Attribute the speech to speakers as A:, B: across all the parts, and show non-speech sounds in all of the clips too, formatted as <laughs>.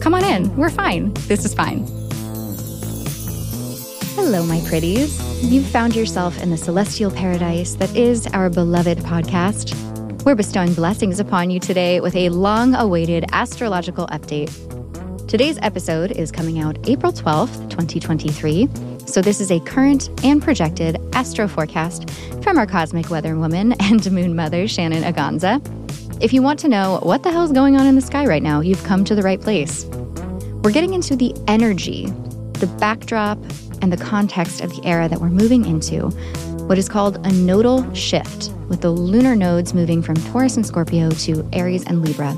A: Come on in. We're fine. This is fine. Hello, my pretties. You've found yourself in the celestial paradise that is our beloved podcast. We're bestowing blessings upon you today with a long awaited astrological update. Today's episode is coming out April 12th, 2023. So, this is a current and projected astro forecast from our cosmic weather woman and moon mother, Shannon Aganza. If you want to know what the hell's going on in the sky right now, you've come to the right place. We're getting into the energy, the backdrop, and the context of the era that we're moving into, what is called a nodal shift, with the lunar nodes moving from Taurus and Scorpio to Aries and Libra.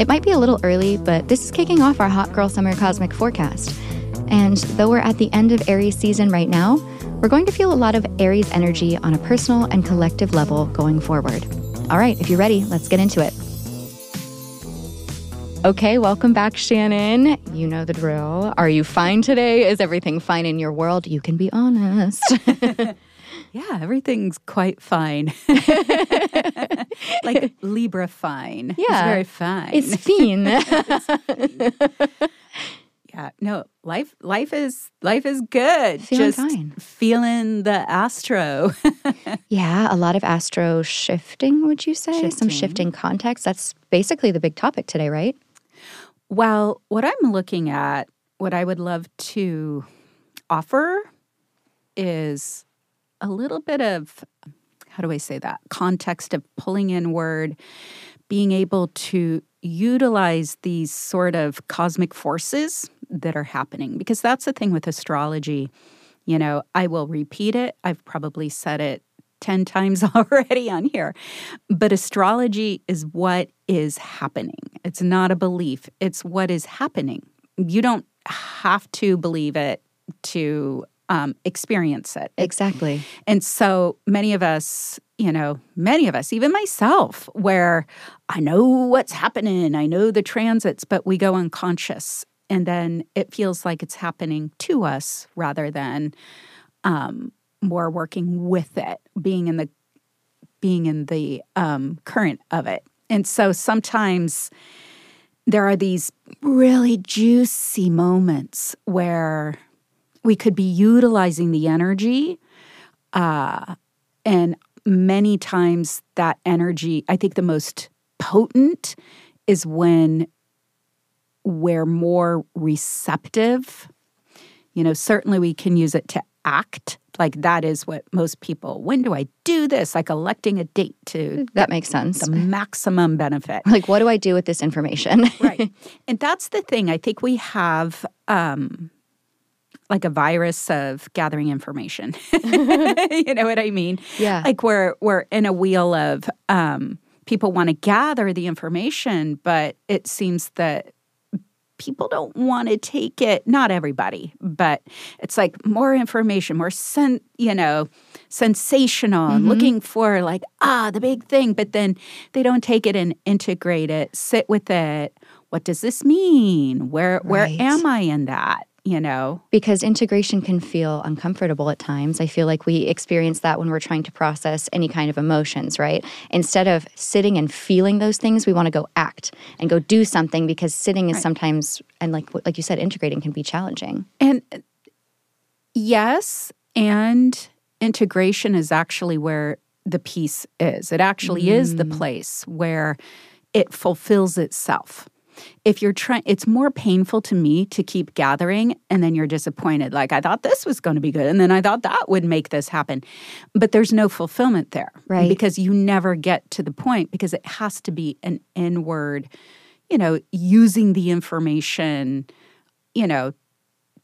A: It might be a little early, but this is kicking off our Hot Girl Summer Cosmic Forecast. And though we're at the end of Aries season right now, we're going to feel a lot of Aries energy on a personal and collective level going forward. All right, if you're ready, let's get into it. Okay, welcome back, Shannon. You know the drill. Are you fine today? Is everything fine in your world? You can be honest. <laughs> <laughs>
B: Yeah, everything's quite fine. <laughs> like Libra fine.
A: Yeah.
B: It's very fine.
A: it's fine.
B: No, life life is life is good.
A: Feeling
B: Just
A: fine.
B: feeling the astro. <laughs>
A: yeah, a lot of astro shifting, would you say? Some
B: Shifting.
A: shifting context. That's basically the big topic today, right?
B: Well, what I'm looking at, what I would love to offer is a little bit of, how do I say that? Context of pulling inward, being able to utilize these sort of cosmic forces that are happening. Because that's the thing with astrology. You know, I will repeat it. I've probably said it 10 times <laughs> already on here. But astrology is what is happening. It's not a belief, it's what is happening. You don't have to believe it to um, experience it.
A: Exactly.
B: And so many of us, you know, many of us, even myself, where I know what's happening, I know the transits, but we go unconscious. And then it feels like it's happening to us rather than um, more working with it, being in the being in the um, current of it. And so sometimes there are these really juicy moments where we could be utilizing the energy uh, and many times that energy i think the most potent is when we're more receptive. You know certainly we can use it to act. Like that is what most people when do i do this? Like electing a date to
A: That makes sense.
B: the maximum benefit. <laughs>
A: Like, what do I do with this information?
B: right. <laughs> And that's the thing. I think we have um like a virus of gathering information. <laughs> <laughs> You know what i mean?
A: Yeah.
B: like we're we're in a wheel of um people want to gather the information but it seems that people don't want to take it not everybody but it's like more information more sen- you know sensational. And looking for like ah the big thing but then they don't take it and integrate it sit with it. What does this mean? Where where am i in that you know
A: because integration can feel uncomfortable at times. I feel like we experience that when we're trying to process any kind of emotions, right? Instead of sitting and feeling those things, we want to go act and go do something because sitting is sometimes and like like you said integrating can be challenging.
B: And uh, yes, and integration is actually where the peace is. It actually is the place where it fulfills itself. If you're trying, it's more painful to me to keep gathering and then you're disappointed. Like, I thought this was going to be good. And then I thought that would make this happen. But there's no fulfillment there.
A: Right.
B: Because you never get to the point because it has to be an inward, you know, using the information, you know,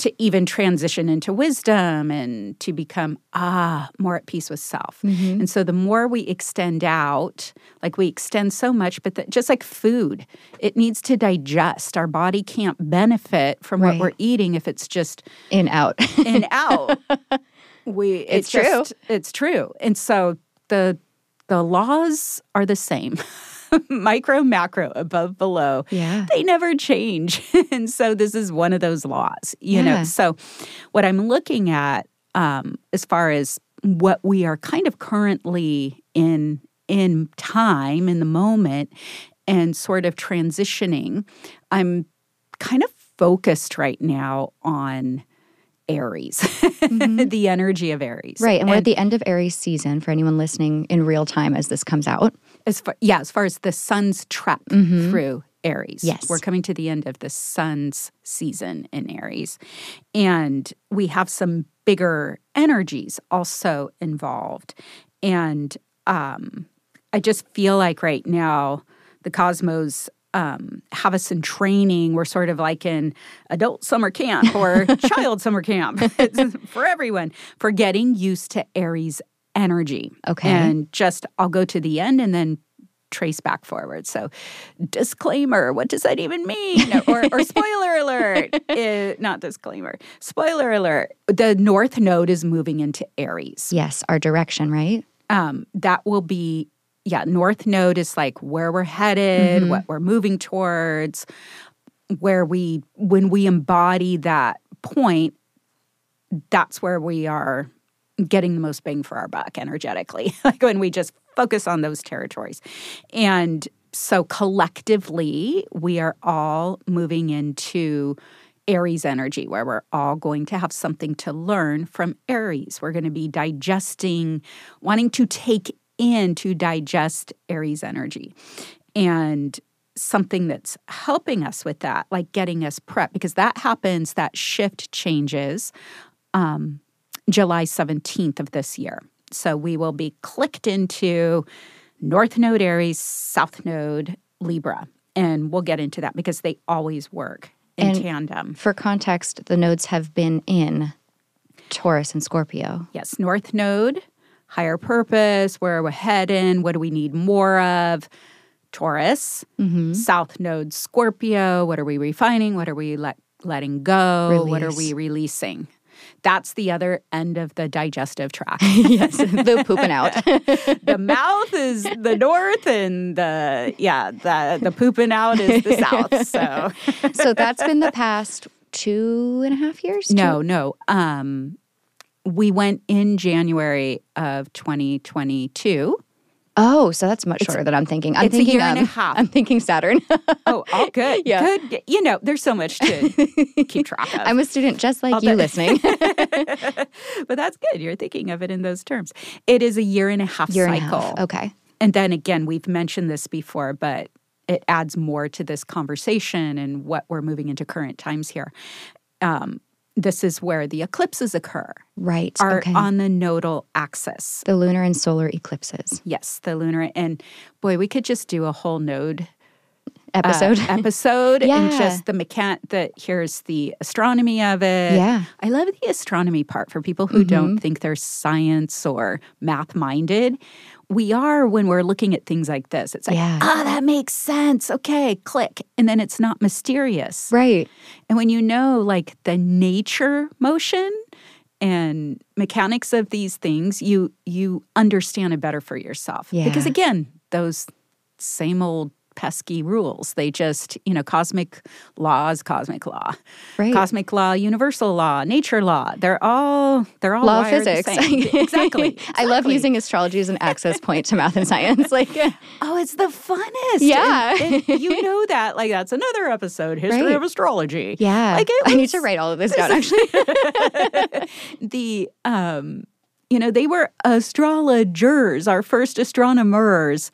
B: to even transition into wisdom and to become ah more at peace with self
A: Mm-hmm.
B: and so the more we extend out like we extend so much but the, just like food it needs to digest our body can't benefit from
A: Right.
B: what we're eating if it's just
A: In out.
B: in out <laughs> we
A: It's
B: it's, just it's true and so the the laws are the same <laughs> <laughs> micro macro above below
A: yeah.
B: they never change. <laughs> and so this is one of those laws, you
A: Yeah.
B: know. So what I'm looking at um, as far as what we are kind of currently in in time in the moment and sort of transitioning, I'm kind of focused right now on Aries, <laughs> the energy of Aries.
A: Right. And we're at the end of Aries season for anyone listening in real time as this comes out.
B: As far yeah, as far as the sun's trap through Aries.
A: Yes.
B: We're coming to the end of the sun's season in Aries. And we have some bigger energies also involved. And um, I just feel like right now the cosmos um, have us in training. We're sort of like in adult summer camp or <laughs> child summer camp. <laughs> It's for everyone for getting used to Aries energy.
A: Okay.
B: And just I'll go to the end and then trace back forward. So, disclaimer, what does that even mean? <laughs> Or, or spoiler alert, eh, not disclaimer, spoiler alert. The North Node is moving into Aries.
A: Yes. Our direction, right?
B: Um, that will be, yeah, North Node is like where we're headed, what we're moving towards, where we, when we embody that point, that's where we are getting the most bang for our buck energetically, <laughs> like when we just focus on those territories. And so collectively, we are all moving into Aries energy, where we're all going to have something to learn from Aries. We're going to be digesting, wanting to take in to digest Aries energy. And something that's helping us with that, like getting us prepped, because that happens, that shift changes um, July 17th of this year. So we will be clicked into North Node Aries, South Node Libra. And we'll get into that because they always work in
A: And-
B: tandem.
A: For context, the nodes have been in Taurus and Scorpio.
B: Yes, North Node, higher purpose, where are we're heading, what do we need more of? Taurus,
A: Mm-hmm.
B: South Node, Scorpio, what are we refining? What are we let, letting go? What are we releasing? That's the other end of the digestive tract. <laughs> <laughs>
A: yes. the pooping out. <laughs>
B: the mouth is the north and the yeah, the the pooping out is the south. So
A: so that's been the past two and a half years?
B: no, no. Um we went in January of 2022.
A: Oh, so that's much shorter than I'm thinking. I'm
B: it's a
A: thinking
B: year and a
A: um,
B: half.
A: I'm thinking Saturn. <laughs>
B: Oh, all good. <laughs>
A: Yeah.
B: Good. You know, there's so much to <laughs> keep track of.
A: I'm a student just like
B: I'll
A: you
B: bet.
A: listening.
B: but that's good. You're thinking of it in those terms. It is a year and a half
A: Year and a
B: cycle.
A: half. Okay.
B: And then again, we've mentioned this before, but it adds more to this conversation and what we're moving into current times here. Um, this is where the eclipses occur,
A: Right.
B: are
A: okay.
B: on the nodal axis.
A: the lunar and solar eclipses
B: Yes, the lunar. And boy, we could just do a whole node uh,
A: episode. <laughs>
B: episode
A: Yeah.
B: and just the mechan that here's the astronomy of it.
A: yeah.
B: I love the astronomy part for people who don't
A: Mm-hmm.
B: think they're science or math minded. We are when we're looking at things like this. It's like,
A: Yeah.
B: ah, that makes sense. Okay, click. And then it's not mysterious.
A: Right.
B: And when you know like the nature motion and mechanics of these things, you you understand it better for yourself. Because again, those same old pesky rules. They just, you know, cosmic laws, cosmic law.
A: Right.
B: Cosmic law, universal law, nature law. They're all they're all
A: Law of
B: wired the
A: physics.
B: same. <laughs> exactly.
A: I love using astrology as an access point to math and science. <laughs> Like,
B: Oh, it's the funnest.
A: Yeah.
B: And- and you <laughs> know that. Like that's another episode, history
A: Right.
B: of astrology.
A: yeah.
B: Like, it
A: I need to write all of this down, actually.
B: the um you know they were astrologers our first astronomers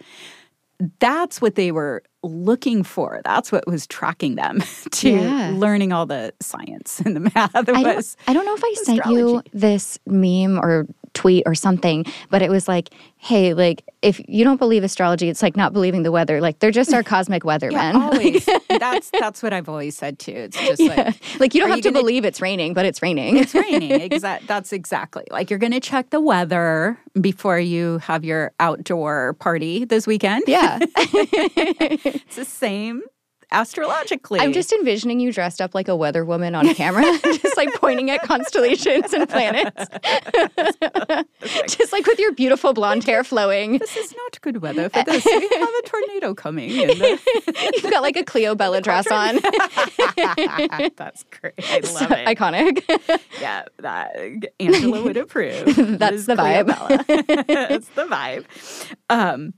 B: that's what they were looking for. That's what was tracking them <laughs> to
A: Yeah.
B: learning all the science and the math. <laughs>
A: I don't, I don't know if I sent you this meme or tweet or something, but it was like, hey, like if you don't believe astrology, it's like not believing the weather. Like they're just our <laughs> cosmic weathermen.
B: Yeah, <laughs> always. <laughs> that's that's what I've always said too. It's just yeah.
A: like like you don't have you to gonna, believe it's raining, but it's raining.
B: It's raining. Exactly. That's exactly like you're going to check the weather before you have your outdoor party this weekend.
A: Yeah,
B: it's the same astrologically.
A: I'm just envisioning you dressed up like a weather woman on camera, <laughs> just like pointing at constellations and planets. <laughs> just like with your beautiful blonde hair flowing.
B: This is not good weather for this. We <laughs> have a tornado coming. The-
A: You've got like a Cleobella dress on.
B: That's great. I love so, it.
A: Iconic.
B: yeah, that Angela would approve.
A: That's the vibe.
B: That's the vibe. Um,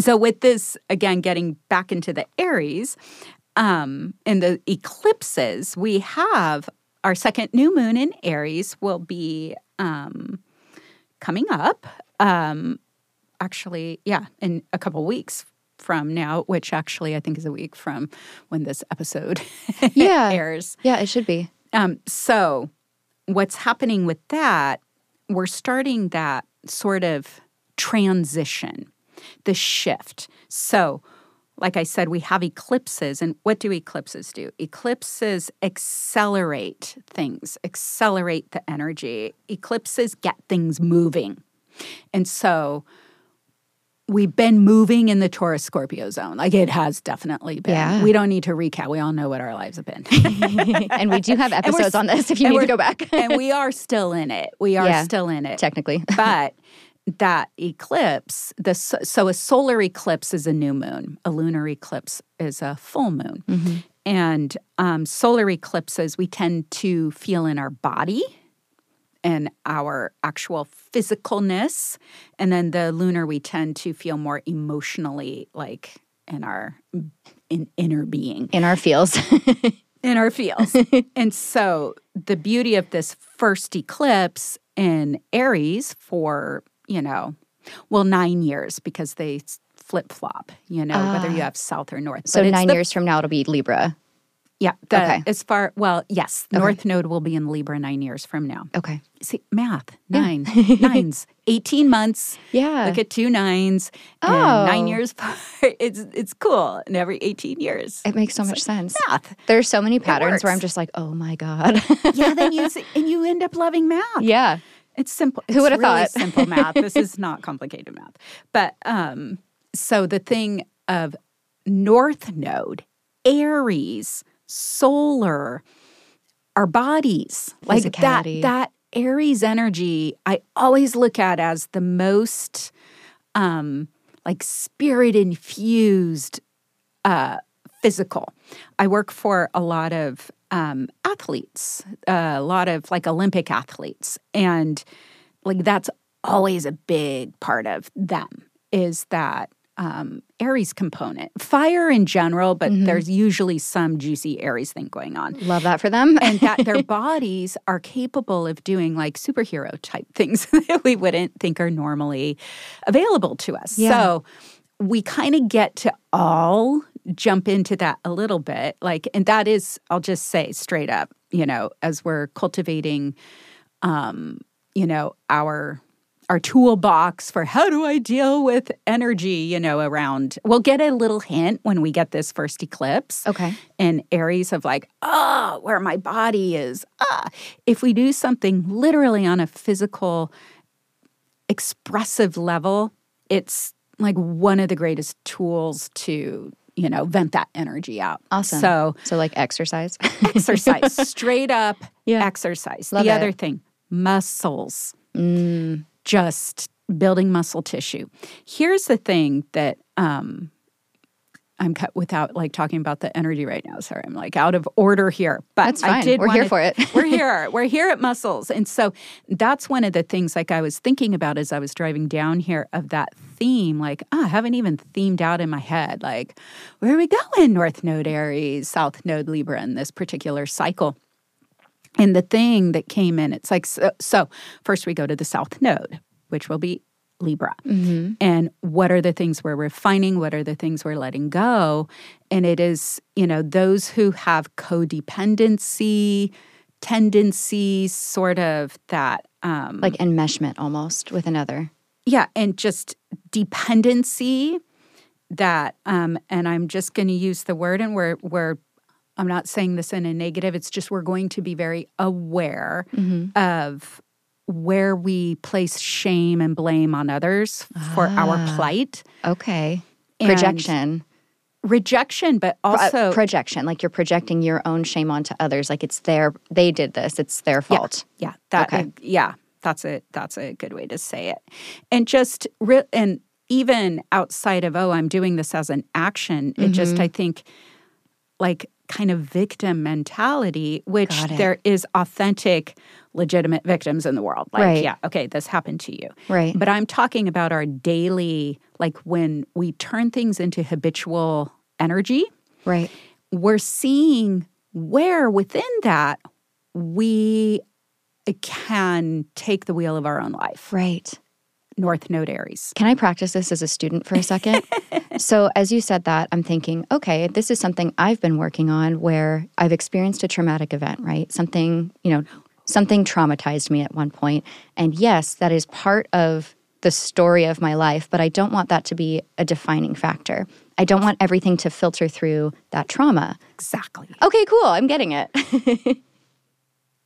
B: so, with this, again, getting back into the Aries, um, in the eclipses, we have our second new moon in Aries will be um, coming up. Um, actually, yeah, in a couple weeks from now, which actually I think is a week from when this episode <laughs>
A: yeah.
B: airs.
A: Yeah, it should be.
B: Um, so, what's happening with that? We're starting that sort of transition the shift. So, like I said, we have eclipses. And what do eclipses do? Eclipses accelerate things, accelerate the energy. Eclipses get things moving. And so we've been moving in the Taurus Scorpio zone. Like it has definitely been.
A: Yeah.
B: We don't need to recap. We all know what our lives have been. <laughs>
A: and we do have <laughs> episodes on this if you need to go back.
B: and we are still in it. We are yeah, still in it.
A: Technically. <laughs>
B: but that eclipse, the so a solar eclipse is a new moon, a lunar eclipse is a full moon, mm-hmm. and um, solar eclipses we tend to feel in our body and our actual physicalness, and then the lunar we tend to feel more emotionally, like in our in inner being,
A: in our feels. <laughs>
B: in our feels. <laughs> and so the beauty of this first eclipse in Aries for you know, well, nine years because they flip flop, you know, uh, whether you ah. have south or north.
A: So nine the, years from now, it'll be Libra.
B: Yeah. The, okay. As far, well, yes, okay. North Node will be in Libra nine years from now.
A: Okay.
B: See, math, nine, yeah. <laughs> nines, 18 months.
A: Yeah.
B: Look at two nines. Oh. nine years <laughs> It's, it's cool. And every 18 years.
A: It makes so much like sense.
B: Math.
A: There's so many patterns where I'm just like, oh my God.
B: yeah. Then you, <laughs> and you end up loving math.
A: Yeah.
B: It's simple.
A: Who would have
B: really
A: thought?
B: simple math. This is <laughs> not complicated math. But um, so the thing of North Node, Aries, solar, our bodies, like that that Aries energy, I always look at as the most um, like spirit infused uh, physical. I work for a lot of um, athletes, uh, a lot of like Olympic athletes. And like that's always a big part of them is that um, Aries component. Fire in general, but mm-hmm. there's usually some juicy Aries thing going on.
A: Love that for them.
B: and that their <laughs> bodies are capable of doing like superhero type things <laughs> that we wouldn't think are normally available to us. Yeah. So we kind of get to all jump into that a little bit. Like, and that is, I'll just say straight up, you know, as we're cultivating, um, you know, our our toolbox for how do I deal with energy, you know, around. We'll get a little hint when we get this first eclipse.
A: Okay.
B: And Aries of like, oh, where my body is. Ah. If we do something literally on a physical, expressive level, it's like one of the greatest tools to you know, vent that energy out.
A: Awesome.
B: So,
A: so like exercise, <laughs>
B: exercise, straight up <laughs> yeah. exercise.
A: Love
B: the
A: it.
B: other thing, muscles,
A: mm.
B: just building muscle tissue. Here's the thing that um, I'm cut without like talking about the energy right now. Sorry, I'm like out of order here. But
A: that's fine.
B: I did
A: we're here for it. <laughs>
B: we're here. <laughs> We're here at Muscles. And so that's one of the things like I was thinking about as I was driving down here of that theme. Like, oh, I haven't even themed out in my head. Like, where are we going? North Node Aries, South Node Libra in this particular cycle. And the thing that came in, it's like, so, so first we go to the South Node, which will be Libra.
A: Mm-hmm.
B: And what are the things we're refining? What are the things we're letting go? And it is, you know, those who have codependency tendencies, sort of that um,
A: like enmeshment almost with another.
B: yeah, and just dependency that um and I'm just going to use the word and we're we're I'm not saying this in a negative, it's just we're going to be very aware of where we place shame and blame on others for our
A: Ah.
B: plight.
A: Okay.
B: And
A: Projection.
B: Rejection, but
A: Pro- uh,
B: also
A: projection. Like you're projecting your own shame onto others. Like it's their, they did this. It's their fault.
B: Yeah, that
A: Okay.
B: yeah, that's a that's a good way to say it. And just re- and even outside of oh, I'm doing this as an action, it just
A: Mm-hmm.
B: I think like kind of victim mentality, which there is authentic, legitimate victims in the world. Like,
A: Right.
B: yeah, okay, this happened to you.
A: Right.
B: But I'm talking about our daily, like when we turn things into habitual energy,
A: Right.
B: we're seeing where within that we uh, can take the wheel of our own life.
A: Right.
B: North Node Aries.
A: Can I practice this as a student for a second? <laughs> so, as you said that, I'm thinking, okay, this is something I've been working on where I've experienced a traumatic event, right? Something, you know, something traumatized me at one point. And yes, that is part of the story of my life, but I don't want that to be a defining factor. I don't want everything to filter through that trauma.
B: Exactly.
A: Okay, cool. I'm getting it. <laughs>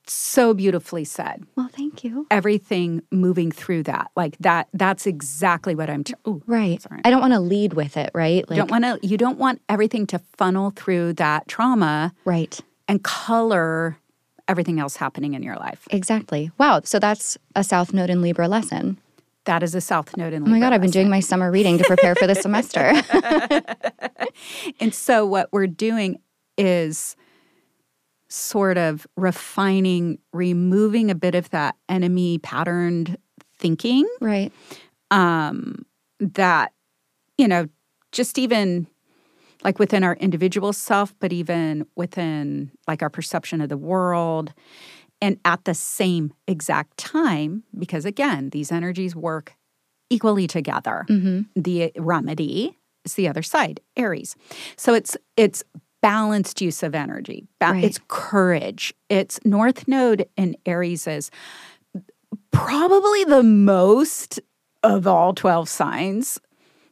B: So beautifully said.
A: well, thank you.
B: Everything moving through that. Like that that's exactly what I'm t- ooh,
A: Right.
B: Sorry.
A: I don't want to lead with it, right?
B: you don't want to you don't want everything to funnel through that trauma
A: right.
B: and color everything else happening in your life.
A: Exactly. Wow. So that's a South Node in Libra lesson.
B: That is a South Node in Libra.
A: Oh my God, I've been doing my summer reading to prepare for the <laughs> semester.
B: And so what we're doing is sort of refining, removing a bit of that enemy patterned thinking
A: right.
B: um, that, you know, just even like within our individual self, but even within like our perception of the world. And at the same exact time, because again, these energies work equally together. The remedy is the other side, Aries. So it's it's balanced use of energy. Ba-
A: Right.
B: It's courage. It's North Node in Aries is probably the most of all 12 signs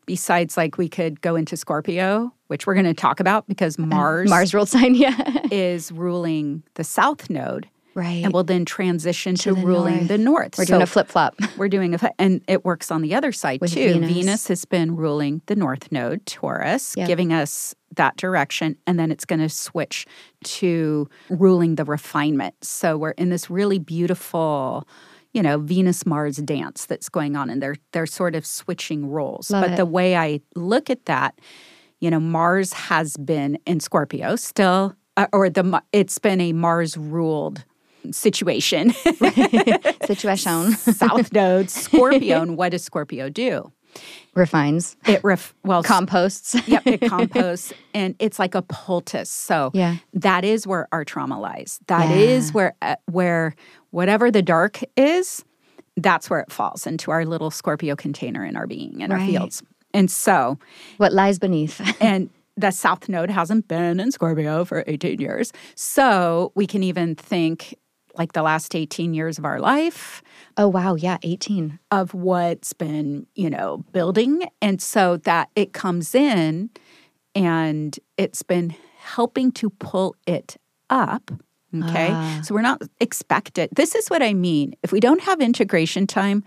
B: besides like we could go into Scorpio, which we're going to talk about because uh, Mars,
A: Mars ruled sign, <laughs> yeah.
B: is ruling the south node
A: right.
B: and will then transition to,
A: the
B: ruling
A: north.
B: the north.
A: We're doing a flip flop. <laughs>
B: we're doing a, and it works on the other side
A: With
B: too.
A: Venus.
B: has been ruling the north node, Taurus,
A: Yep.
B: giving us that direction, and then it's going to switch to ruling the refinement. So we're in this really beautiful, you know, Venus Mars dance that's going on, and they're they're sort of switching roles.
A: Love
B: but
A: it.
B: the way I look at that, you know, Mars has been in Scorpio still, uh, or the it's been a Mars ruled situation. <laughs> <laughs>
A: Situation
B: South <laughs> Node, Scorpio, and what does Scorpio do?
A: Refines,
B: It ref well <laughs>
A: composts.
B: Yep, it <laughs> composts and it's like a poultice. So
A: Yeah.
B: that is where our trauma lies. That is
A: Yeah.
B: where uh, where whatever the dark is, that's where it falls into our little Scorpio container in our being in our fields. And so,
A: what lies beneath. <laughs>
B: and the South Node hasn't been in Scorpio for 18 years. So we can even think like the last 18 years of our life
A: oh, wow. Yeah. 18.
B: of what's been, you know, building. And so that it comes in and it's been helping to pull it up. Okay.
A: Ah.
B: So we're not expected. This is what I mean. If we don't have integration time,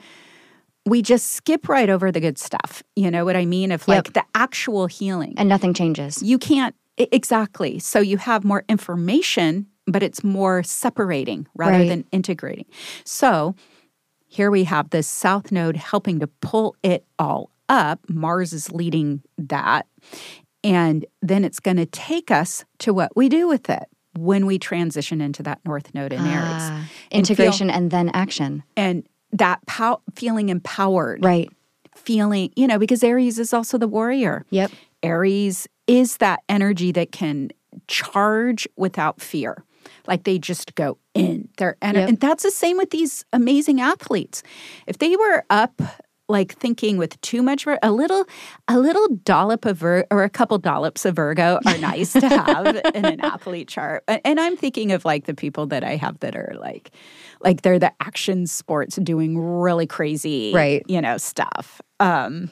B: we just skip right over the good stuff. You know what I mean? If
A: Yep.
B: like the actual healing,
A: And nothing changes.
B: you can't exactly. So you have more information, but it's more separating rather
A: Right.
B: than integrating. So here we have this south node helping to pull it all up. Mars is leading that. And then it's going to take us to what we do with it when we transition into that north node in Aries.
A: Ah,
B: And feel-
A: integration and then action.
B: And that pow- feeling empowered,
A: Right.
B: feeling, you know, because Aries is also the warrior.
A: Yep.
B: Aries is that energy that can charge without fear. Like they just go in. They're ener-
A: Yep.
B: and that's the same with these amazing athletes. If they were up like thinking with too much a little a little dollop of Vir- or a couple dollops of Virgo are nice to have <laughs> in an athlete chart. And I'm thinking of like the people that I have that are like like they're the action sports doing really crazy
A: Right.
B: you know stuff um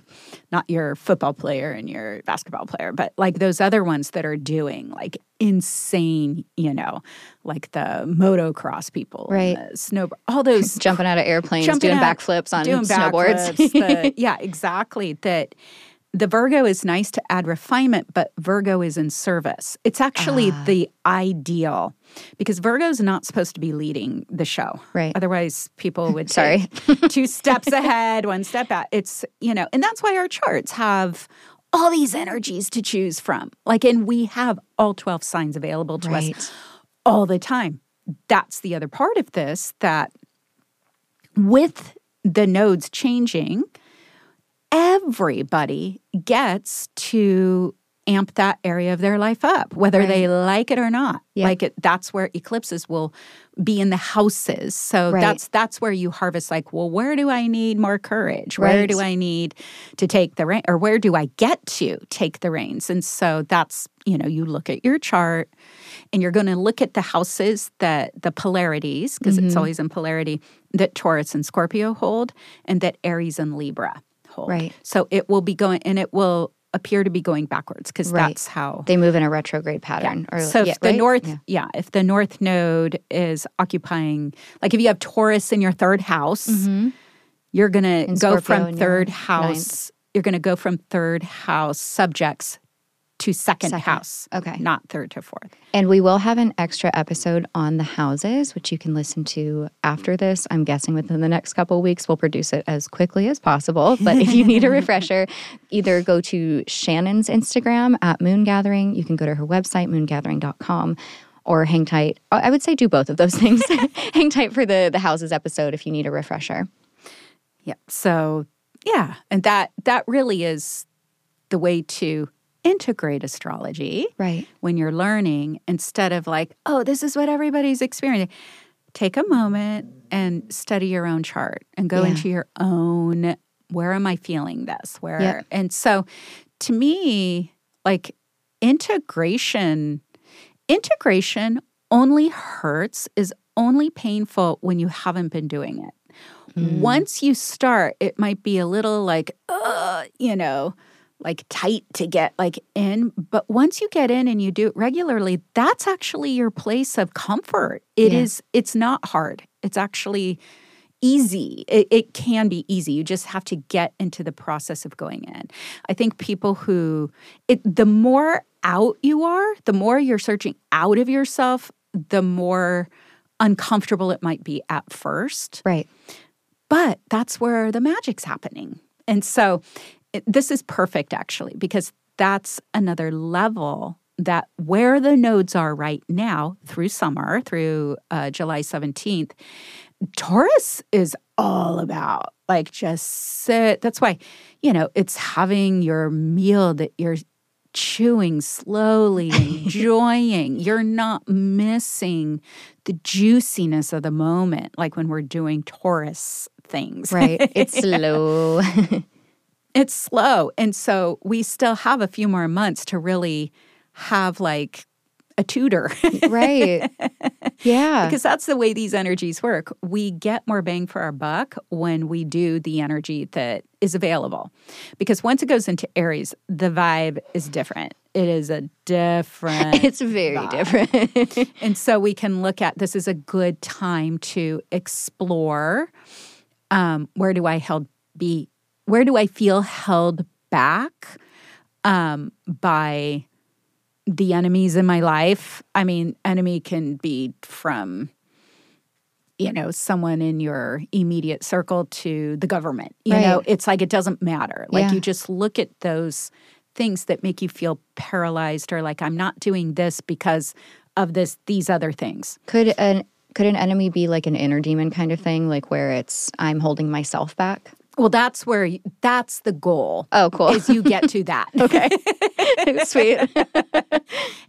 B: not your football player and your basketball player but like those other ones that are doing like insane you know like the motocross people
A: Right.
B: snowboard all those <laughs>
A: Jumping out of airplanes, doing backflips on
B: doing
A: snowboards. <laughs>
B: backflips, the- yeah, exactly. That the Virgo is nice to add refinement, but Virgo is in service. It's actually
A: Ah.
B: the ideal because Virgo's not supposed to be leading the show.
A: Right.
B: Otherwise, people would <laughs>
A: Sorry.
B: take two steps <laughs> ahead, one step back. It's, you know, and that's why our charts have all these energies to choose from. Like, and we have all 12 signs available to us all the time. That's the other part of this that with the nodes changing, everybody gets to amp that area of their life up, whether they like it or not.
A: Yeah.
B: Like it, that's where eclipses will be in the houses. So
A: Right.
B: that's that's where you harvest. Like, well, where do I need more courage? Where
A: Right.
B: do I need to take the rein, or where do I get to take the reins? And so that's you know you look at your chart, and you're going to look at the houses that the polarities because
A: Mm-hmm.
B: it's always in polarity that Taurus and Scorpio hold, and that Aries and Libra hold.
A: Right.
B: So it will be going, and it will appear to be going backwards because
A: Right.
B: that's how.
A: They move in a retrograde pattern. Or,
B: so if
A: yeah,
B: the
A: right?
B: north,
A: Yeah.
B: yeah. if the north node is occupying, like if you have Taurus in your third house, you're going to
A: And
B: go
A: Mm-hmm. Scorpio
B: from
A: in
B: third
A: ninth.
B: house. You're going to go from third house subjects to second,
A: Second.
B: house.
A: Okay.
B: not third to fourth.
A: And we will have an extra episode on the houses, which you can listen to after this. I'm guessing within the next couple of weeks, we'll produce it as quickly as possible. But if you need a <laughs> refresher, either go to Shannon's Instagram at Moon Gathering. You can go to her website, moongathering.com, or hang tight. I I would say do both of those things. <laughs> <laughs> hang tight for the, the houses episode if you need a refresher.
B: Yeah. So yeah, and that that really is the way to integrate astrology
A: Right.
B: when you're learning instead of like, oh, this is what everybody's experiencing. Take a moment and study your own chart and go
A: Yeah.
B: into your own where am I feeling this? Where
A: Yep.
B: and so to me, like integration integration only hurts is only painful when you haven't been doing it. Once you start, it might be a little like, uh, you know, like tight to get like in. But once you get in and you do it regularly, that's actually your place of comfort. It
A: Yeah.
B: is. It's not hard. It's actually easy. It, it can be easy. You just have to get into the process of going in. I think people who, it, the more out you are, the more you're searching out of yourself, the more uncomfortable it might be at first
A: Right.
B: but that's where the magic's happening. And so it, this is perfect actually because that's another level that where the nodes are right now through summer through uh, July 17th Taurus is all about like just sit that's why you know it's having your meal that you're chewing slowly <laughs> enjoying you're not missing the juiciness of the moment like when we're doing Taurus things
A: Right. It's <laughs> slow. <laughs>
B: it's slow. And so we still have a few more months to really have like a tutor
A: right. Yeah.
B: because that's the way these energies work. We get more bang for our buck when we do the energy that is available. Because once it goes into Aries, the vibe is different. It is a different <laughs>
A: it's very different. <laughs>
B: and so we can look at this is a good time to explore um, where do I held be where do I feel held back um, by the enemies in my life. I mean, enemy can be from you know someone in your immediate circle to the government. You know, it's like it doesn't matter. Like
A: Yeah.
B: you just look at those things that make you feel paralyzed or like I'm not doing this because of this these other things.
A: Could an could an enemy be like an inner demon kind of thing, like where it's I'm holding myself back?
B: Well, that's where you, that's the goal.
A: Oh, cool.
B: Is you get to that. <laughs>
A: okay, <laughs> sweet.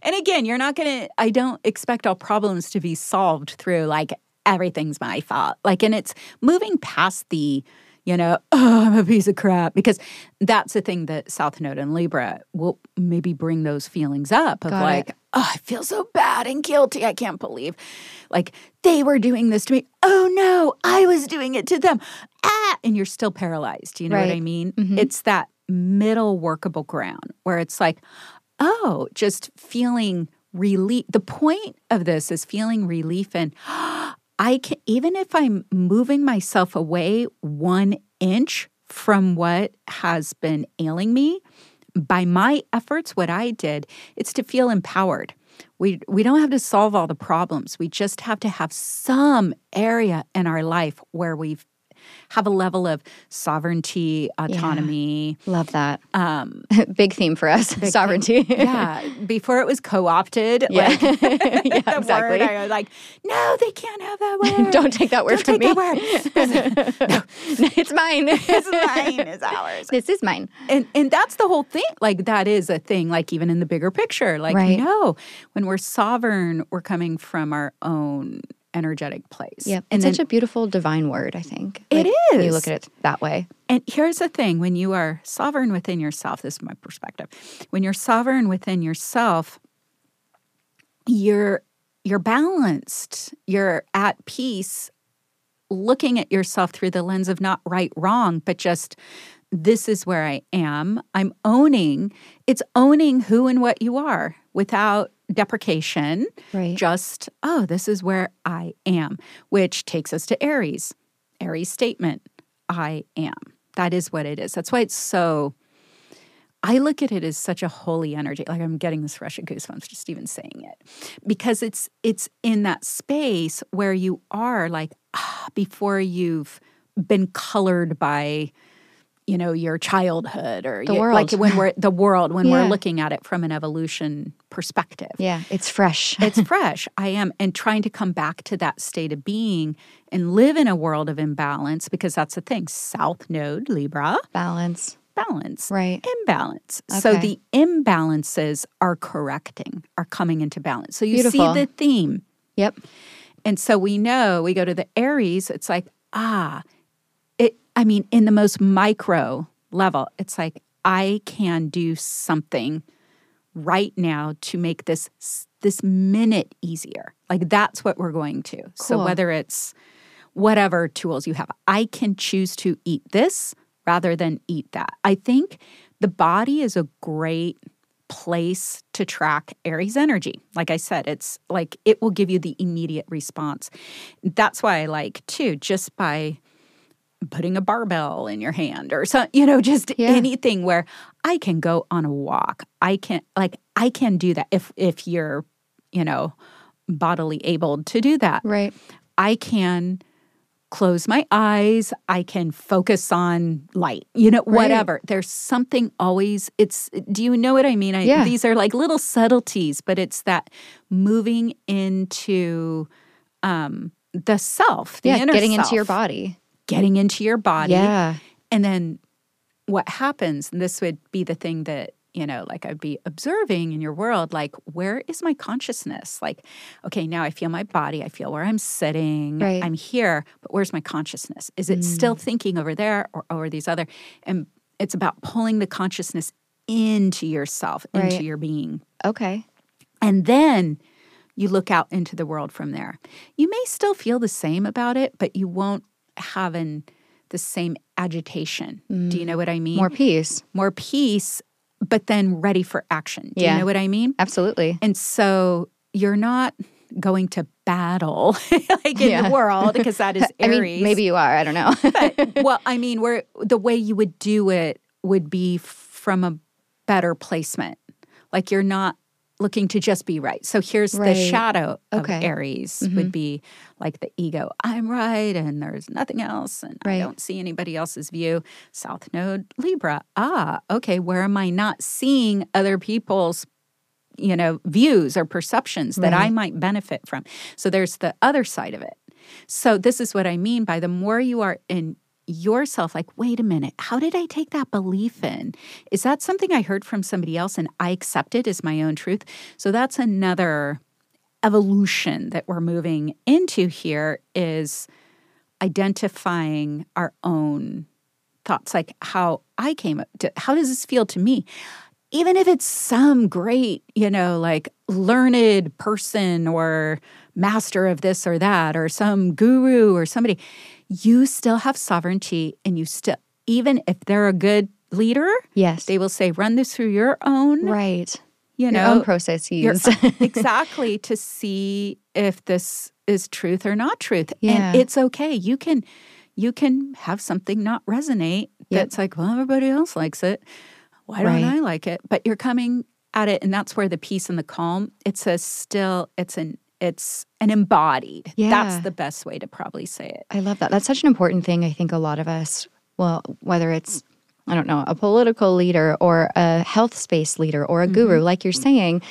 B: And again, you're not going to I don't expect all problems to be solved through like everything's my fault. Like and it's moving past the you know, <laughs> oh, I'm a piece of crap. Because that's the thing that South Node and Libra will maybe bring those feelings up of
A: Got
B: like,
A: it.
B: oh, I feel so bad and guilty. I can't believe like they were doing this to me. Oh no, I was doing it to them. Ah, and you're still paralyzed. You know what I
A: Right.
B: mean?
A: Mhm.
B: It's that middle workable ground where it's like, oh, just feeling relief. The point of this is feeling relief and I can even if I'm moving myself away one inch from what has been ailing me, by my efforts, what I did, it's to feel empowered. We we don't have to solve all the problems. We just have to have some area in our life where we have a level of sovereignty, autonomy.
A: Love that.
B: Um, <laughs>
A: Big theme for us sovereignty. <laughs>
B: yeah, before it was co-opted,
A: Yeah.
B: like <laughs>
A: Yeah,
B: the
A: exactly.
B: word, I was like, no, they can't have that word.
A: Don't take that word
B: Don't
A: from
B: take
A: me.
B: word.
A: it's mine.
B: It's mine. It's ours.
A: This is mine.
B: and and that's the whole thing like that is a thing like even in the bigger picture like
A: Right.
B: no when we're sovereign we're coming from our own energetic place
A: Yep.
B: and
A: It's
B: then,
A: such a beautiful divine word, I think.
B: It
A: When you look at it that way.
B: and here's the thing when you are sovereign within yourself this is my perspective when you're sovereign within yourself you're you're balanced you're at peace looking at yourself through the lens of not right wrong but just this is where i am i'm owning it's owning who and what you are without deprecation
A: Right.
B: just oh this is where i am which takes us to aries aries statement i am that is what it is that's why it's so I look at it as such a holy energy. Like I'm getting this rush of goosebumps just even saying it. Because it's it's in that space where you are like ah, before you've been colored by you know your childhood or
A: The
B: you-
A: world.
B: like when we're <laughs> the world when
A: Yeah.
B: we're looking at it from an evolution perspective
A: Yeah. It's fresh. <laughs>
B: it's fresh. I am, and trying to come back to that state of being and live in a world of imbalance because that's the thing. South Node, Libra,
A: Balance.
B: balance,
A: Right.
B: imbalance. So the imbalances are correcting, are coming into balance. So you
A: Beautiful.
B: see the theme.
A: Yep.
B: And so we know we go to the Aries, it's like, ah, I mean, in the most micro level, it's like, I can do something right now to make this this minute easier. Like that's what we're going to. So whether it's whatever tools you have, I can choose to eat this rather than eat that. I think the body is a great place to track Aries energy. Like I said, it's like it will give you the immediate response. That's why I like too, just by putting a barbell in your hand or some, you know, just
A: Yeah.
B: anything where I can go on a walk. I can like I can do that if if you're, you know, bodily able to do that.
A: Right.
B: I can close my eyes. I can focus on light, you know,
A: Right.
B: whatever. There's something always, it's, do you know what I mean? I,
A: Yeah.
B: These are like little subtleties, but it's that moving into um, the self, the
A: Yeah.
B: inner
A: Getting into your body.
B: Getting into your body.
A: Yeah.
B: And then what happens, and this would be the thing that, you know, like I'd be observing in your world, like, where is my consciousness? Like, okay, now I feel my body, I feel where I'm sitting,
A: Right. Mm.
B: I'm here, but where's my consciousness? Is it still thinking over there or over these other? And it's about pulling the consciousness into yourself,
A: Right.
B: into your being.
A: Okay.
B: And then you look out into the world from there. You may still feel the same about it, but you won't have an, the same agitation. Do you know what I mean?
A: More peace.
B: More peace, but then ready for action. Do
A: Yeah.
B: you know what I mean?
A: Absolutely.
B: And so you're not going to battle <laughs> like in
A: Yeah.
B: the world because that <laughs> is
A: I
B: Aries.
A: mean, maybe you are. I don't know.
B: But, <laughs> well, I mean, where the way you would do it would be from a better placement. Like you're not looking to just be right. So here's
A: Right.
B: the shadow of
A: Okay. Mm-hmm.
B: Aries would be like the ego. I'm right and there's nothing else and
A: Right.
B: I don't see anybody else's view. South node Libra. Ah, okay, where am I not seeing other people's you know, views or perceptions that I might benefit from. So there's the other side of it. So this is what I mean by the more you are in yourself, like, wait a minute, how did I take that belief in? Is that something I heard from somebody else and I accept it as my own truth? So that's another evolution that we're moving into here is identifying our own thoughts like how I came up to how does this feel to me? Even if it's some great, you know, like learned person or master of this or that or some guru or somebody, you still have sovereignty and you still even if they're a good leader,
A: yes,
B: they will say run this through your own
A: right.
B: You
A: your
B: know,
A: own processes. <laughs>
B: exactly to see if this is truth or not truth.
A: Yeah.
B: And it's okay. You can you can have something not resonate that's like, well, everybody else likes it. Why don't
A: Right.
B: I like it? But you're coming at it and that's where the peace and the calm, it's a still it's an it's an embodied.
A: Yeah.
B: That's the best way to probably say it.
A: I love that. That's such an important thing. I think a lot of us, well, whether it's, I don't know, a political leader or a health space leader or a guru, mm-hmm. like you're mm-hmm. saying,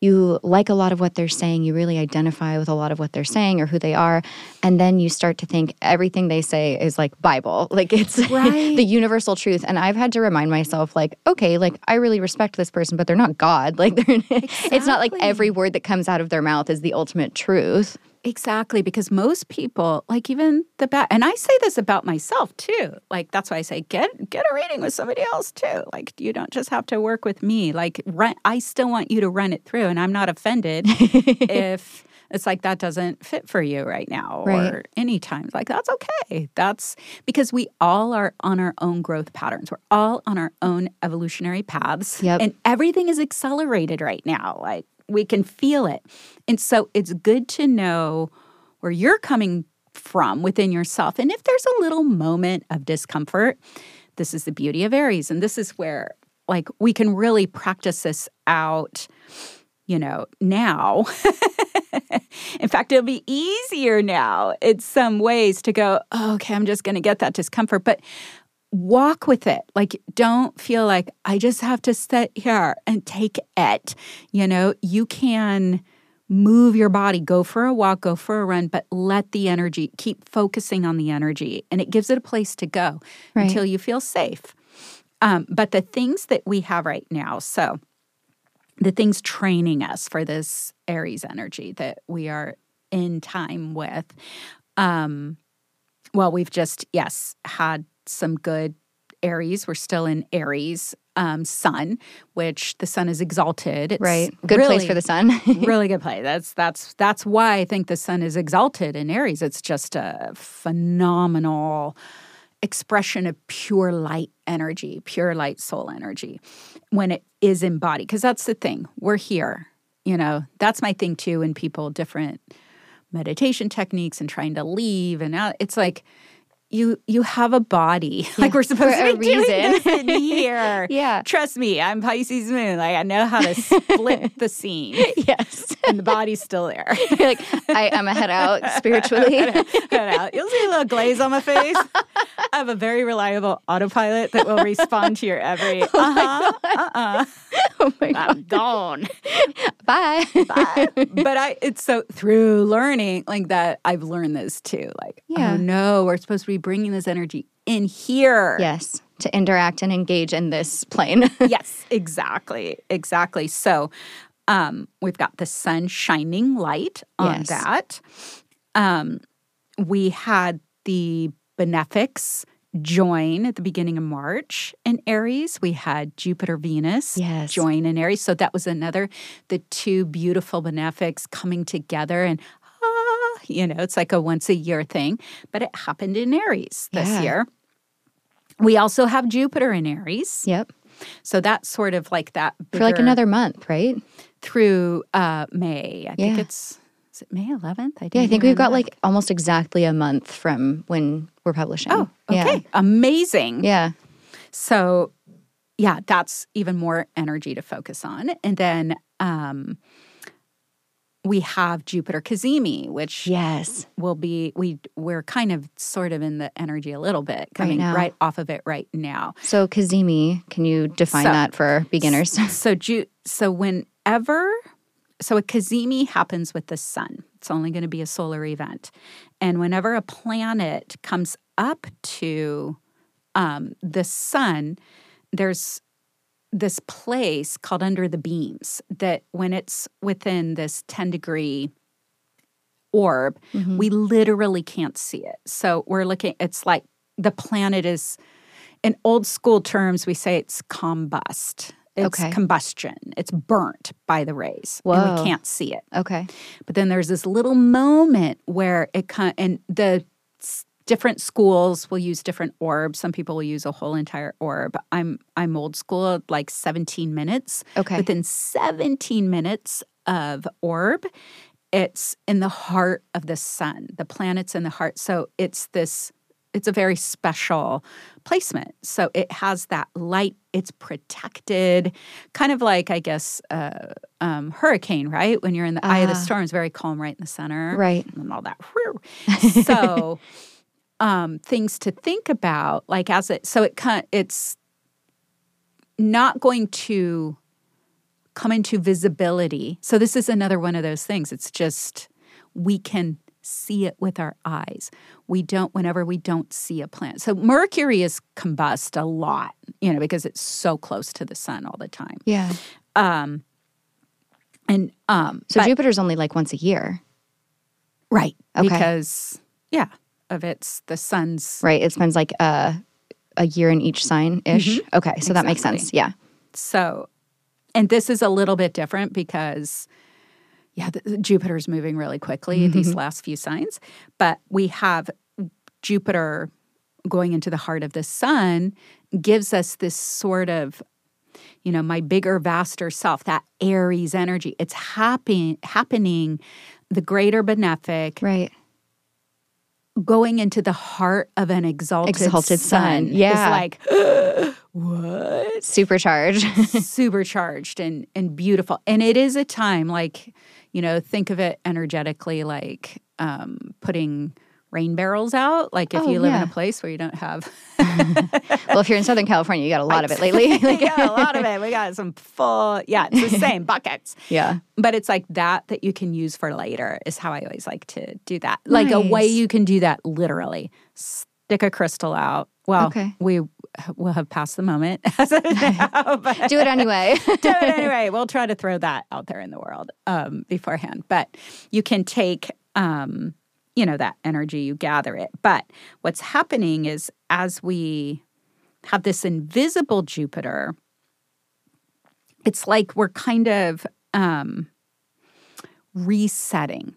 A: you like a lot of what they're saying. You really identify with a lot of what they're saying or who they are. And then you start to think everything they say is like Bible. <laughs> Like it's
B: Right.
A: the universal truth. And I've had to remind myself, like, okay, like I really respect this person, but they're not God. <laughs> Like they're, it's not like every word that comes out of their mouth is the ultimate truth.
B: Exactly, because most people, like even the bad, and I say this about myself too. Like that's why I say get get a reading with somebody else too. Like you don't just have to work with me. Like run, I still want you to run it through, and I'm not offended <laughs> if it's like that doesn't fit for you right now
A: Right.
B: or anytime. Like that's okay. That's because we all are on our own growth patterns. We're all on our own evolutionary paths,
A: Yep.
B: and everything is accelerated right now. Like we can feel it. And so it's good to know where you're coming from within yourself. And if there's a little moment of discomfort, this is the beauty of Aries. And this is where, like, we can really practice this out, you know, now. <laughs> In fact, it'll be easier now in some ways to go, oh, okay, I'm just going to get that discomfort. But walk with it. Like, don't feel like I just have to sit here and take it. You know, you can move your body, go for a walk, go for a run, but let the energy keep focusing on the energy and it gives it a place to go
A: Right.
B: until you feel safe. Um, but the things that we have right now, so the things training us for this Aries energy that we are in time with. Um, well, we've just, yes, had some good Aries. We're still in Aries um, sun, which the sun is exalted. It's
A: Right. Good place for the sun. <laughs>
B: really good play. That's that's that's why I think the sun is exalted in Aries. It's just a phenomenal expression of pure light energy, pure light soul energy when it is embodied. Because that's the thing. We're here. You know, that's my thing too. When people different meditation techniques and trying to leave and out, it's like you you have a body. <laughs> like we're supposed
A: for
B: to be doing
A: reason.
B: this in <laughs> here.
A: Yeah.
B: Trust me, I'm Pisces moon. Like I know how to <laughs> split the scene.
A: yes.
B: And the body's still there.
A: You're like, I, I'm a head out spiritually.
B: Cut out. You'll see a little glaze on my face. I have a very reliable autopilot that will respond to your every uh huh, uh uh.
A: oh my God.
B: I'm gone.
A: Bye. Bye.
B: but I, it's so through learning like that, I've learned this too. Like,
A: Yeah.
B: oh no, we're supposed to be bringing this energy in here.
A: yes. To interact and engage in this plane. <laughs>
B: yes, exactly. Exactly. So um, we've got the sun shining light on
A: Yes.
B: that. Um, we had the benefics join at the beginning of March in Aries. We had Jupiter Venus
A: Yes.
B: join in Aries. So that was another, the two beautiful benefics coming together and you know, it's like a once a year thing, but it happened in Aries this
A: Yeah.
B: year. We also have Jupiter in Aries.
A: yep.
B: So that's sort of like that
A: For like another month, right?
B: through uh, May. I think
A: Yeah.
B: it's is it May 11th? I
A: Yeah, I think we've got like almost exactly a month from when we're publishing.
B: oh okay
A: Yeah.
B: amazing.
A: Yeah.
B: So yeah, that's even more energy to focus on. And then um, we have Jupiter Cazimi, which
A: Yes.
B: will be we we're kind of sort of in the energy a little bit coming
A: now.
B: right off of it right now.
A: So Cazimi, can you define
B: So-
A: that for beginners?
B: So Ju- so whenever so a Cazimi happens with the sun. It's only going to be a solar event. And whenever a planet comes up to um, the sun, there's this place called under the beams that when it's within this 10 degree orb, mm-hmm. we literally can't see it. So we're looking, it's like the planet is in old school terms, we say it's combust. It's
A: Okay.
B: combustion. It's burnt by the rays, and
A: Whoa.
B: we can't see it.
A: Okay.
B: But then there's this little moment where it kind and the different schools will use different orbs. Some people will use a whole entire orb. I'm I'm old school, like 17 minutes.
A: Okay.
B: Within 17 minutes of orb, it's in the heart of the sun. The planet's in the heart. So it's this it's a very special placement. So it has that light, it's protected, kind of like, I guess, uh, um, hurricane, right? When you're in the eye of the
A: Ah.
B: storm, it's very calm right in the center.
A: Right.
B: And all that. so <laughs> um, things to think about, like as it, so it it's not going to come into visibility. So this is another one of those things. It's just we can see it with our eyes. We don't whenever we don't see a planet. So Mercury is combust a lot, you know, because it's so close to the sun all the time.
A: Yeah.
B: Um and um
A: So
B: but-
A: Jupiter's only like once a year.
B: right
A: Okay.
B: because yeah, of its the sun's
A: Right. It spends like a a year in each sign ish. Mm-hmm. Okay. So that makes sense. Yeah.
B: So, and this is a little bit different because, yeah, the, Jupiter's moving really quickly these mm-hmm. last few signs, but we have Jupiter going into the heart of the sun gives us this sort of you know my bigger vaster self that aries energy it's happen, happening the greater benefic
A: Right.
B: Going into the heart of an exalted,
A: Exalted sun. Yeah.
B: is like <gasps> what
A: Supercharged. <laughs>
B: supercharged and and beautiful and it is a time like you know think of it energetically like um putting rain barrels out like if
A: Oh,
B: you live in a place where you don't have <laughs>
A: well, if you're in Southern California, you got a lot of it lately. <laughs>
B: we <laughs> got a lot of it we got some full yeah it's the same buckets
A: yeah.
B: but it's like that that you can use for later is how i always like to do that like a way you can do that literally stick a crystal out well
A: Okay.
B: we will have passed the moment as of now, but-
A: Do it anyway.
B: do it anyway. We'll try to throw that out there in the world um, beforehand. But you can take, um, you know, that energy, you gather it. But what's happening is as we have this invisible Jupiter, it's like we're kind of um, resetting,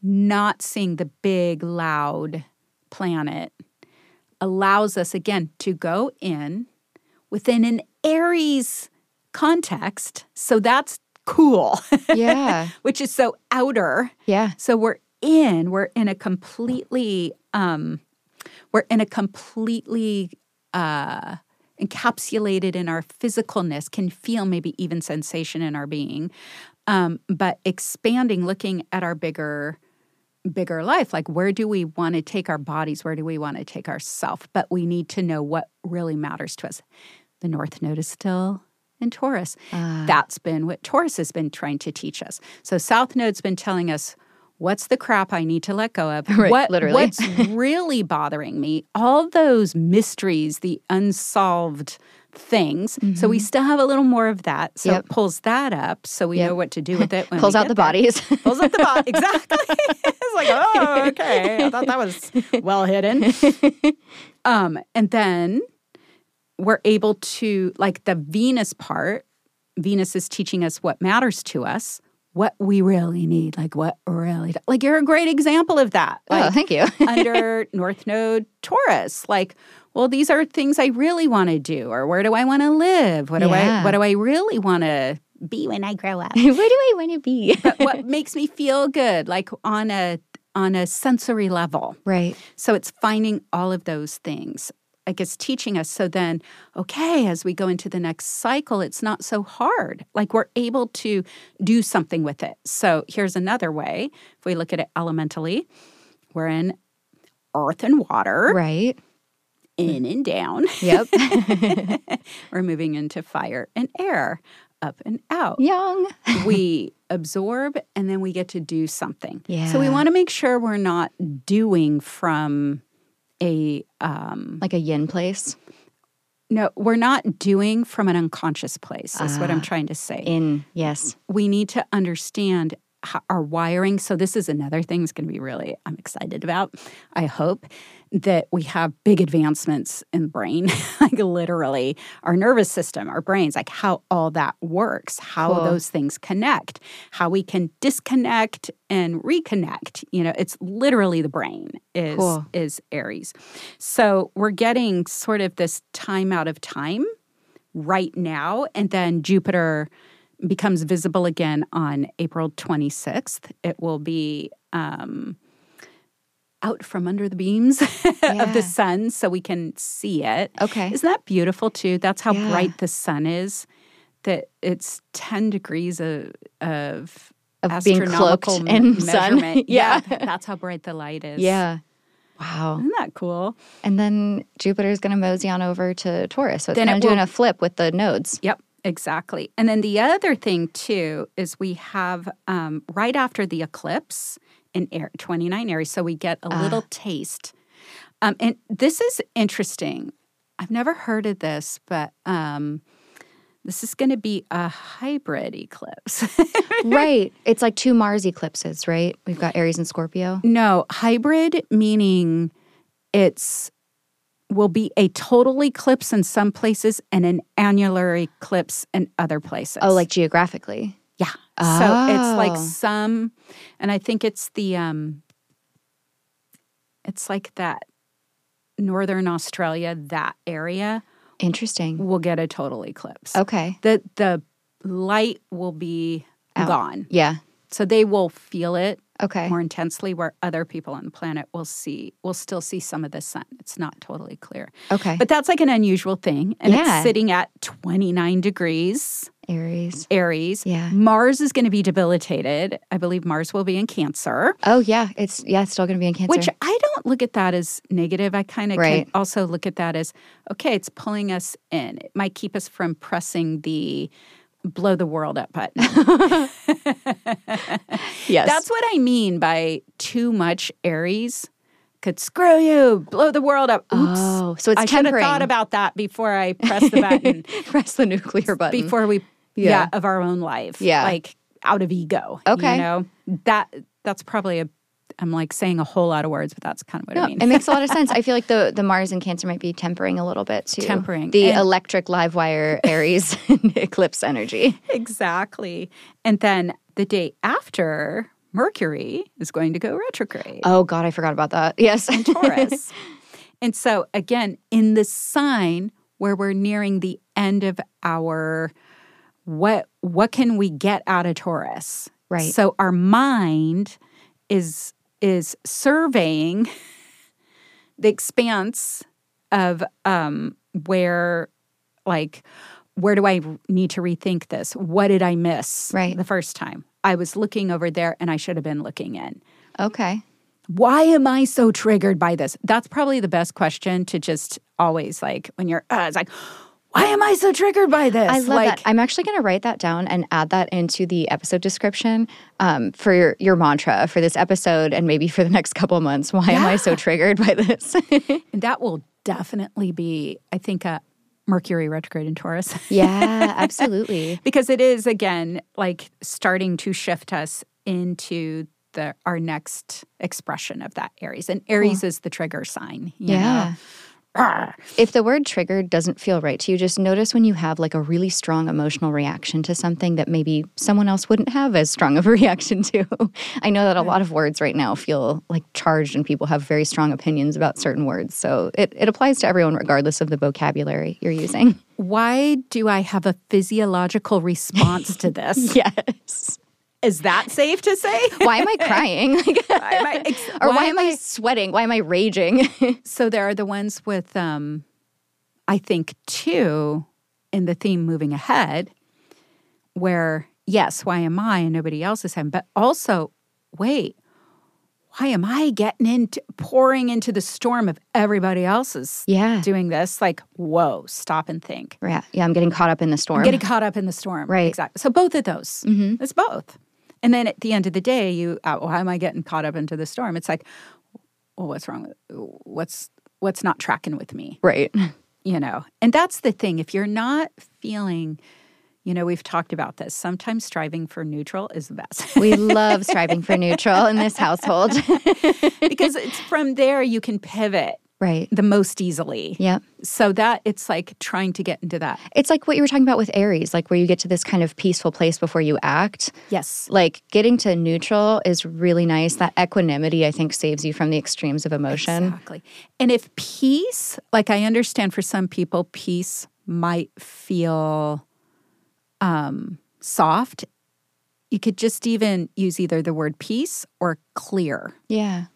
B: not seeing the big, loud planet allows us again to go in within an Aries context. So that's cool, <laughs>
A: yeah.
B: which is so outer.
A: Yeah.
B: So we're in, we're in a completely, um, we're in a completely uh, encapsulated in our physicalness, can feel maybe even sensation in our being, um, but expanding, looking at our bigger bigger life like where do we want to take our bodies? Where do we want to take ourself? But we need to know what really matters to us. The north node is still in taurus.
A: Ah.
B: that's been what taurus has been trying to teach us. So south node's been telling us what's the crap i need to let go of <laughs>
A: Right,
B: what,
A: literally.
B: what's really bothering me all those mysteries the unsolved things so we still have a little more of that so
A: Mm-hmm. Yep.
B: it pulls that up so we
A: Yep.
B: know what to do with it when
A: Pulls out the
B: there
A: bodies. <laughs>
B: pulls up the bot. <laughs> Exactly. it's like, oh, okay. I thought that was well hidden. Um, and then we're able to, like the Venus part, Venus is teaching us what matters to us, what we really need, like what really, like you're a great example of that.
A: oh, thank you. <laughs>
B: under North Node Taurus. Like, well, these are things I really want to do, or where do I want to live? What do
A: Yeah.
B: I what do I really want to be when I grow up? <laughs>
A: Where do I want to be? <laughs>
B: but what makes me feel good, like on a on a sensory level.
A: right.
B: So it's finding all of those things. I guess teaching us so then, okay, as we go into the next cycle, it's not so hard. Like we're able to do something with it. So here's another way. If we look at it elementally, we're in earth and water,
A: Right.
B: in and down.
A: Yep. <laughs>
B: we're moving into fire and air, up and out.
A: Young. <laughs>
B: we absorb and then we get to do something.
A: Yeah.
B: So we want to make sure we're not doing from a um
A: Like a yin place.
B: no, we're not doing from an unconscious place. Is what I'm
A: Ah.
B: trying to say.
A: In, yes.
B: we need to understand our wiring. So this is another thing that's going to be really I'm excited about. I hope that we have big advancements in the brain, <laughs> like literally our nervous system, our brains, like how all that works, how
A: Cool.
B: those things connect, how we can disconnect and reconnect. You know, it's literally the brain is
A: Cool.
B: is Aries. So we're getting sort of this time out of time right now, and then Jupiter becomes visible again on April 26th. It will be um, out from under the beams <laughs> of the sun so we can see it.
A: Okay.
B: Isn't that beautiful too? That's how
A: Yeah.
B: bright the sun is. That it's 10 degrees of, of,
A: Of being cloaked
B: astronomical
A: in sun.
B: measurement. <laughs>
A: Yeah.
B: That's how bright the light is.
A: Yeah. Wow.
B: Isn't that cool?
A: And then Jupiter's going to mosey on over to Taurus. So it's
B: Then
A: kind
B: it
A: of doing a flip with the nodes.
B: Yep, exactly. And then the other thing too is we have um, right after the eclipse in Air, 29 Aries, so we get a little taste. Um, and this is interesting. I've never heard of this, but um, this is going to be a hybrid eclipse. <laughs>
A: right. It's like two Mars eclipses, right? We've got Aries and Scorpio.
B: no, hybrid meaning it's will be a total eclipse in some places and an annular eclipse in other places.
A: Oh, like geographically.
B: Yeah. So it's like
A: Oh.
B: some, and I think it's the, um, it's like that northern Australia, that area
A: Interesting.
B: will get a total eclipse.
A: Okay.
B: The the light will be
A: Out.
B: gone,
A: Yeah.
B: so they will feel it
A: Okay.
B: more intensely. Where other people on the planet will see, will still see some of the sun. It's not totally clear,
A: Okay.
B: but that's like an unusual thing, and
A: Yeah.
B: it's sitting at twenty nine degrees.
A: Aries.
B: Aries.
A: Yeah.
B: Mars is going to be debilitated. I believe Mars will be in Cancer,
A: Oh, yeah. It's, yeah, it's still going to be in Cancer.
B: which I don't look at that as negative. I kind of
A: Right.
B: also look at that as okay, it's pulling us in. It might keep us from pressing the blow the world up button. <laughs> <laughs>
A: yes.
B: That's what I mean by too much Aries. Could screw you, blow the world up. Oops.
A: Oh, so it's
B: I should have thought about that before I pressed the button. <laughs>
A: Press the nuclear button.
B: before we
A: Yeah.
B: yeah. of our own life
A: Yeah.
B: like out of ego
A: Okay.
B: you know that that's probably a i'm like saying a whole lot of words but that's kind of what
A: No,
B: i mean
A: it makes a lot of <laughs> sense. I feel like the the Mars and Cancer might be tempering a little bit too.
B: Tempering.
A: the
B: And-
A: electric live wire <laughs> Aries <laughs> eclipse energy.
B: exactly and then the day after mercury is going to go retrograde
A: Oh God, I forgot about that. Yes,
B: in taurus and so again in the sign where we're nearing the end of our what what can we get out of taurus
A: Right.
B: so our mind is is surveying <laughs> the expanse of um where like where do I need to rethink this? What did I miss
A: Right.
B: the first time? I was looking over there and I should have been looking in.
A: okay.
B: Why am I so triggered by this? That's probably the best question to just always like when you're uh, it's like why am I so triggered by this?
A: I love
B: like,
A: that. I'm actually going to write that down and add that into the episode description um, for your, your mantra for this episode and maybe for the next couple months. Why am I so triggered by this? <laughs>
B: And that will definitely be, I think, a Mercury retrograde in Taurus.
A: yeah, <laughs> absolutely.
B: because it is, again, like starting to shift us into the our next expression of that Aries. And Aries is the trigger sign. you
A: Yeah.
B: know?
A: If the word triggered doesn't feel right to you, just notice when you have like a really strong emotional reaction to something that maybe someone else wouldn't have as strong of a <laughs> reaction to. I know that a lot of words right now feel like charged and people have very strong opinions about certain words. So it, it applies to everyone regardless of the vocabulary you're using.
B: Why do I have a physiological response to <laughs> this?
A: Yes.
B: Is that safe to say? <laughs>
A: Why am I crying? <laughs> Like,
B: Why am I ex-
A: or
B: why
A: why,
B: am
A: I
B: I-
A: sweating? Why am I raging? <laughs>
B: So there are the ones with, um, I think, two in the theme moving ahead, where yes, why am I and nobody else is having, but also, wait, why am I getting into pouring into the storm of everybody else's
A: yeah.
B: doing this? Like, whoa, stop and think.
A: Yeah. Yeah. I'm getting caught up in the storm.
B: Getting caught up in the storm.
A: Right.
B: Exactly. So both of those.
A: Mm-hmm.
B: It's both. And then at the end of the day, you, uh, why am I getting caught up into the storm? It's like, well, what's wrong with, what's, what's not tracking with me?
A: Right. <laughs>
B: you know and that's the thing if you're not feeling You know, we've talked about this. Sometimes striving for neutral is the best.
A: we love <laughs> striving for neutral in this household. <laughs>
B: because it's from there you can pivot
A: right.
B: the most easily.
A: yeah
B: So that it's like trying to get into that.
A: It's like what you were talking about with Aries, like where you get to this kind of peaceful place before you act.
B: Yes.
A: Like getting to neutral is really nice. That equanimity, I think, saves you from the extremes of emotion.
B: Exactly. And if peace, like I understand for some people, peace might feel um, soft, you could just even use either the word peace or clear.
A: Yeah.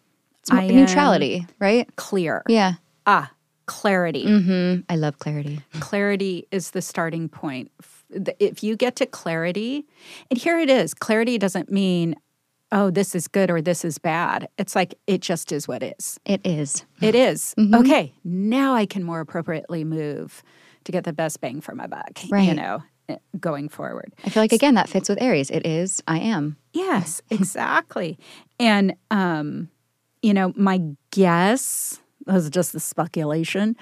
A: It's
B: I
A: neutrality, right?
B: Clear.
A: Yeah.
B: Ah, clarity.
A: Mm-hmm. I love clarity.
B: Clarity is the starting point. If you get to clarity, and here it is clarity doesn't mean, oh, this is good or this is bad. It's like it just is what is.
A: It is.
B: It is.
A: Mm-hmm.
B: Okay, now I can more appropriately move to get the best bang for my buck,
A: right.
B: you know, eh, going forward.
A: I feel like, again, that fits with Aries. It is, I am.
B: Yes, exactly. and, um, you know, my guess was just the speculation,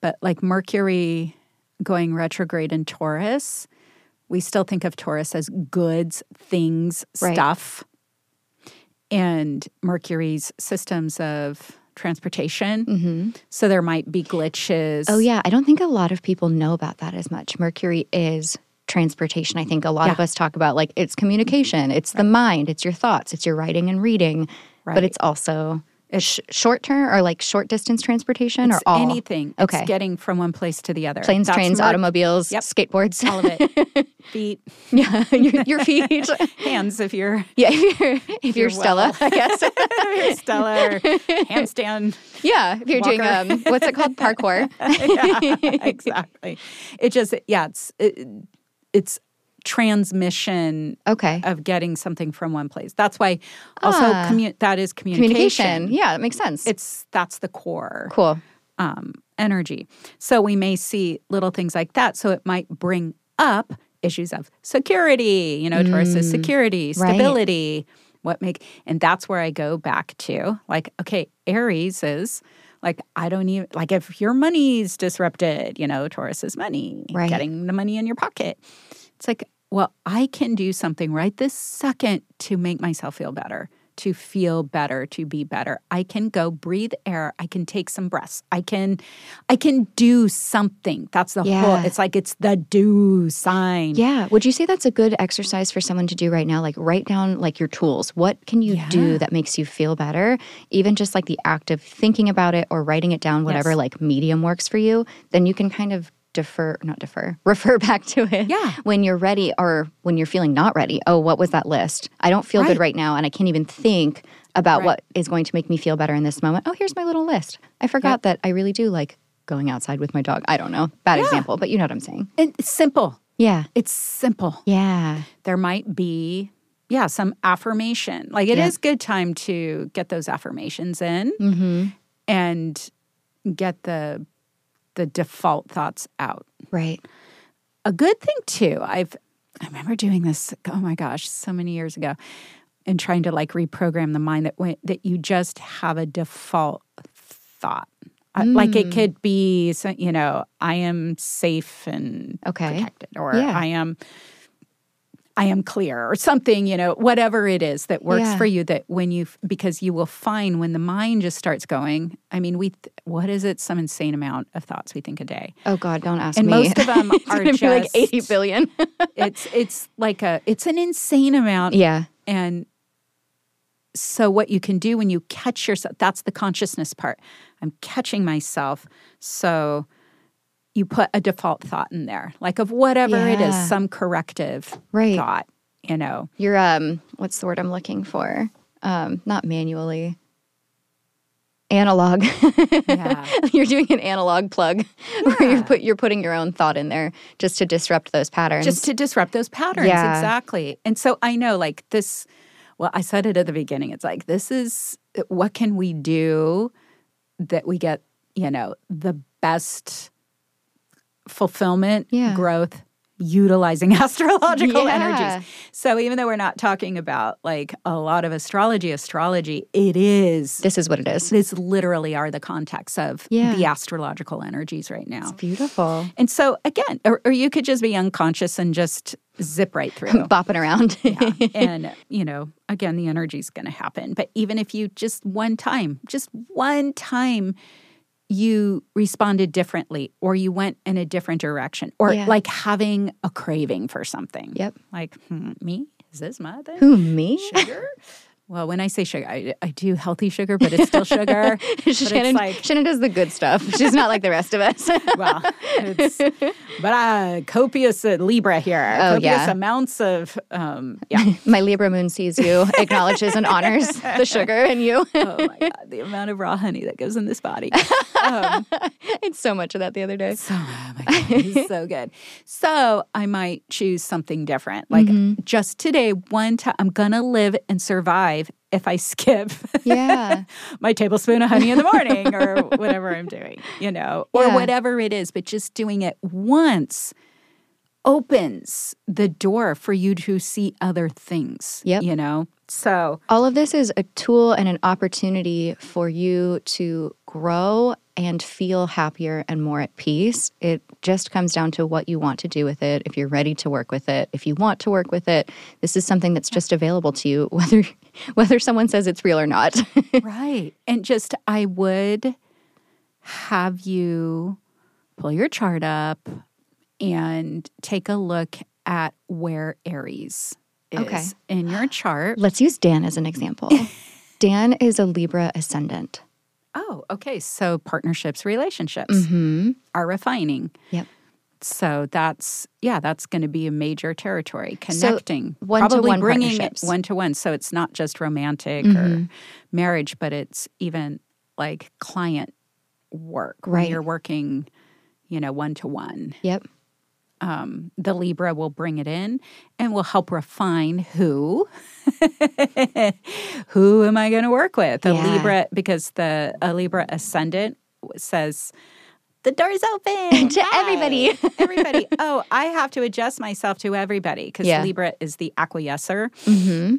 B: but like Mercury going retrograde in Taurus, we still think of Taurus as goods, things,
A: Right.
B: stuff. And Mercury's systems of transportation. Mm-hmm. So there might be glitches.
A: Oh, yeah. I don't think a lot of people know about that as much. Mercury is transportation. I think a lot of us talk about like it's mm-hmm. communication, it's the mind, it's your thoughts, it's your writing and reading,
B: Right.
A: but it's also sh- short term or like short distance transportation or all
B: anything.
A: Okay.
B: It's getting from one place to the other.
A: planes,
B: That's
A: trains, automobiles,
B: Yep.
A: skateboards,
B: all of it. <laughs> Feet,
A: yeah, your, your feet. <laughs>
B: hands if you're
A: yeah, if you're if you're,
B: you're
A: Stella,
B: well.
A: I guess. <laughs>
B: if you're Stella or handstand.
A: yeah, if you're doing um, what's it called, parkour.
B: yeah, exactly. It just yeah, it's it, it's transmission
A: Okay,
B: of getting something from one place. That's why also
A: Ah.
B: commu- that is communication.
A: communication. Yeah, that makes sense.
B: It's that's the core.
A: cool.
B: um, energy. So we may see little things like that. So it might bring up issues of security. You know, Taurus is security,
A: Mm, right.
B: stability. What make and that's where I go back to like, okay, Aries is like I don't even like if your money's disrupted, you know, Taurus is money,
A: Right.
B: getting the money in your pocket. It's like, well, I can do something right this second to make myself feel better, to feel better, to be better. I can go breathe air. I can take some breaths. I can, I can do something. That's the whole. It's like it's the do sign.
A: Yeah. Would you say that's a good exercise for someone to do right now? Like write down like your tools. What can you
B: Yeah.
A: do that makes you feel better? Even just like the act of thinking about it or writing it down, whatever
B: Yes.
A: like medium works for you, then you can kind of defer, not defer, <laughs> refer back to it
B: Yeah.
A: when you're ready or when you're feeling not ready. Oh, what was that list? I don't feel
B: Right.
A: good right now and I can't even think about
B: Right.
A: what is going to make me feel better in this moment. Oh, here's my little list. I forgot that I really do like going outside with my dog. I don't know. Bad example, but you know what I'm saying.
B: It's simple.
A: Yeah.
B: It's simple.
A: Yeah.
B: There might be. Yeah, some affirmation. Like it is
A: Yeah.
B: good time to get those affirmations in
A: Mm-hmm.
B: and get the the default thoughts out.
A: Right.
B: a good thing too i've i remember doing this oh my gosh so many years ago and trying to like reprogram the mind that went that you just have a default thought Uh, like
A: Mm.
B: it could be you know i am safe and
A: Okay.
B: protected or
A: Yeah.
B: i am I am clear or something, you know, whatever it is that works
A: Yeah.
B: for you that when you, because you will find when the mind just starts going, I mean, we, th- what is it? Some insane amount of thoughts we think a day.
A: Oh God, don't ask
B: And
A: me.
B: most of them <laughs> are
A: be like
B: just-
A: eighty billion. <laughs>
B: it's it's like a it's an insane amount
A: yeah.
B: and so what you can do when you catch yourself that's the consciousness part i'm catching myself so you put a default thought in there like of whatever it is some corrective
A: Right.
B: thought you know
A: You're um what's the word I'm looking for? Um, not manually. Analog.
B: Yeah. <laughs>
A: you're doing an analog plug <laughs> where you're put you're putting your own thought in there just to disrupt those patterns.
B: just to disrupt those patterns
A: Yeah.
B: exactly and so i know like this well i said it at the beginning it's like this is what can we do that we get you know the best fulfillment
A: Yeah.
B: growth utilizing <laughs> astrological
A: Yeah.
B: energies. So even though we're not talking about like a lot of astrology, astrology, it is
A: This is what it is.
B: this literally are the context of
A: Yeah.
B: the astrological energies right now.
A: It's beautiful.
B: And so again, or, or you could just be unconscious and just zip right through. <laughs>
A: Bopping around.
B: Yeah. <laughs> and you know, again, the energy's going to happen. But even if you just one time, just one time, you responded differently, or you went in a different direction, or
A: Yeah.
B: like having a craving for something.
A: Yep.
B: Like hmm, me, is this my thing?
A: Who, me?
B: Sugar. <laughs> Well, when I say sugar, I, I do healthy sugar, but it's still sugar. <laughs>
A: Shannon,
B: like,
A: Shannon does the good stuff. She's not like the rest of us. <laughs>
B: well, it's, but uh, copious uh, Libra here.
A: Oh,
B: copious
A: yeah.
B: amounts of, um, yeah. <laughs>
A: My Libra moon sees you, acknowledges and honors the sugar in you.
B: oh my God, the amount of raw honey that goes in this body. Um,
A: I ate so much of that the other day.
B: so, oh my God, it's so good. So I might choose something different. Like
A: Mm-hmm.
B: just today, one time, I'm going to live and survive if I <laughs> skip
A: Yeah. <laughs>
B: my tablespoon of honey in the morning or whatever I'm doing, you know, or
A: Yeah.
B: whatever it is. But just doing it once opens the door for you to see other things,
A: Yep.
B: you know? So,
A: All of this is a tool and an opportunity for you to grow and feel happier and more at peace. It just comes down to what you want to do with it. If you're ready to work with it, if you want to work with it, this is something that's just available to you, <laughs> whether <laughs> whether someone says it's real or not. <laughs>
B: right. And just, I would have you pull your chart up and take a look at where Aries is
A: Okay.
B: in your <gasps> chart.
A: Let's use Dan as an example. <laughs> Dan is a Libra ascendant.
B: Oh, okay. So partnerships, relationships
A: hmm
B: are refining.
A: Yep.
B: So that's yeah, that's going to be a major territory connecting,
A: one-to-one
B: probably bringing it one to one. So it's not just romantic
A: Mm-hmm.
B: or marriage, but it's even like client work. when
A: Right.
B: you're working, you know, one to one.
A: Yep.
B: Um, the Libra will bring it in and will help refine who. <laughs> who am I going to work with? A
A: Yeah.
B: Libra, because the a Libra ascendant says the door's open <laughs>
A: To
B: Hi,
A: everybody." <laughs>
B: everybody. Oh, I <laughs> have to adjust myself to everybody because
A: Yeah.
B: Libra is the acquiescer.
A: hmm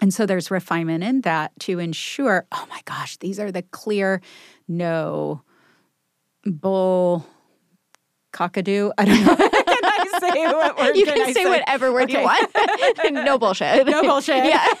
B: And so there's refinement in that to ensure, oh my gosh, these are the clear no bull cockadoo. I don't know. Say what <laughs> word
A: You
B: can,
A: can
B: I
A: say whatever word
B: Okay.
A: you want. <laughs> no bullshit.
B: No bullshit.
A: Yeah. <laughs>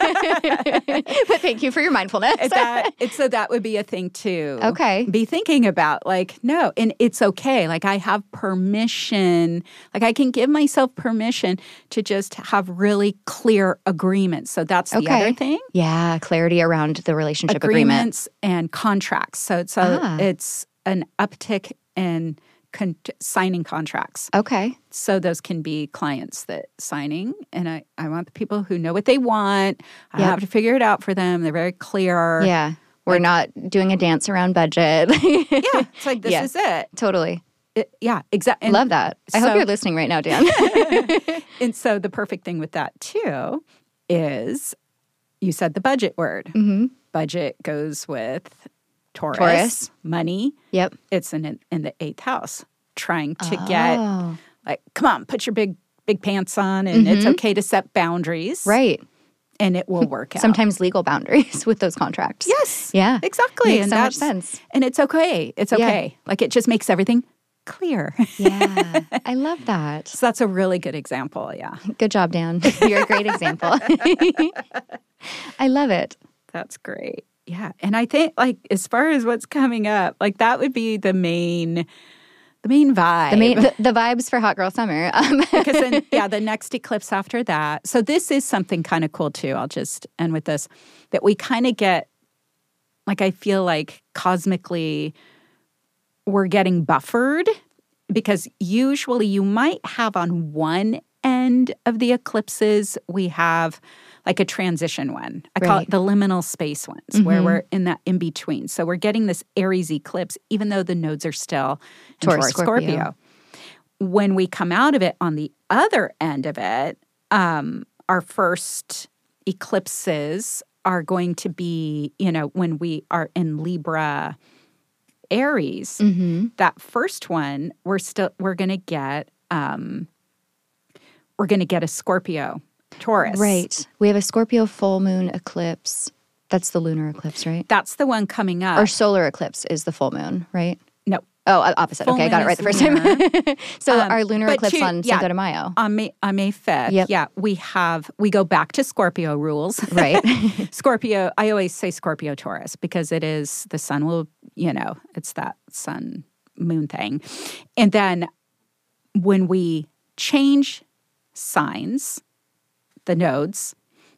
A: but thank you for your mindfulness.
B: It's that it, so that would be a thing too.
A: Okay.
B: be thinking about like no and it's okay like i have permission like i can give myself permission to just have really clear agreements so that's the other thing
A: yeah, clarity around the relationship agreement.
B: agreements and contracts so it's a,
A: Ah.
B: it's an uptick in con- signing contracts
A: Okay.
B: so those can be clients that signing and i, I want the people who know what they want i
A: Yep.
B: have to figure it out for them they're very clear
A: Yeah. We're not doing a dance around budget. <laughs>
B: yeah it's like this
A: Yeah.
B: is it,
A: totally.
B: It- yeah exactly
A: Love that. I
B: so-
A: hope you're listening right now, Dan. <laughs> <laughs>
B: and so the perfect thing with that too is you said the budget word
A: hmm
B: budget goes with taurus,
A: Taurus.
B: money
A: Yep.
B: it's in in the eighth house trying to get
A: Oh,
B: like come on put your big big pants on and it's
A: Mhm.
B: okay to set boundaries
A: right.
B: and it will work <laughs> out
A: Sometimes legal boundaries <laughs> with those contracts.
B: yes
A: Yeah.
B: exactly
A: Makes
B: and
A: so much sense.
B: and it's okay it's
A: Yeah.
B: okay like it just makes everything clear
A: Yeah. <laughs> I love that.
B: so that's a really good example yeah
A: Good job, Dan. You're a great example. I love it.
B: That's great. Yeah. And I think like as far as what's coming up, like that would be the main the main vibe.
A: The main the, the vibes for Hot Girl Summer. <laughs> Um,
B: because then <laughs> yeah, the next eclipse after that. So this is something kind of cool too. I'll just end with this that we kind of get like I feel like cosmically we're getting buffered because usually you might have on one end of the eclipses we have like a transition one. I call it the liminal space ones where
A: Mhm.
B: we're in that in between. So we're getting this Aries eclipse even though the nodes are still
A: Taurus,
B: Taurus,
A: Scorpio.
B: Scorpio. When we come out of it on the other end of it, um, our first eclipses are going to be, you know, when we are in Libra Aries,
A: mhm.
B: that first one, we're still we're gonna get um we're going to get a Scorpio Taurus.
A: Right. We have a Scorpio full moon eclipse. That's the lunar eclipse, right?
B: That's the one coming up.
A: Or solar eclipse is the full moon, right?
B: no.
A: Oh, uh, opposite.
B: Full
A: okay, I got it right the first time. <laughs> so
B: Um,
A: our lunar eclipse
B: to-
A: on
B: yeah.
A: Cinco de Mayo.
B: On May on May 5th.
A: Yep.
B: Yeah, we have we go back to Scorpio rules.
A: Right. <laughs>
B: Scorpio, I always say Scorpio Taurus because it is the sun will, you know, it's that sun moon thing. And then when we change signs, the nodes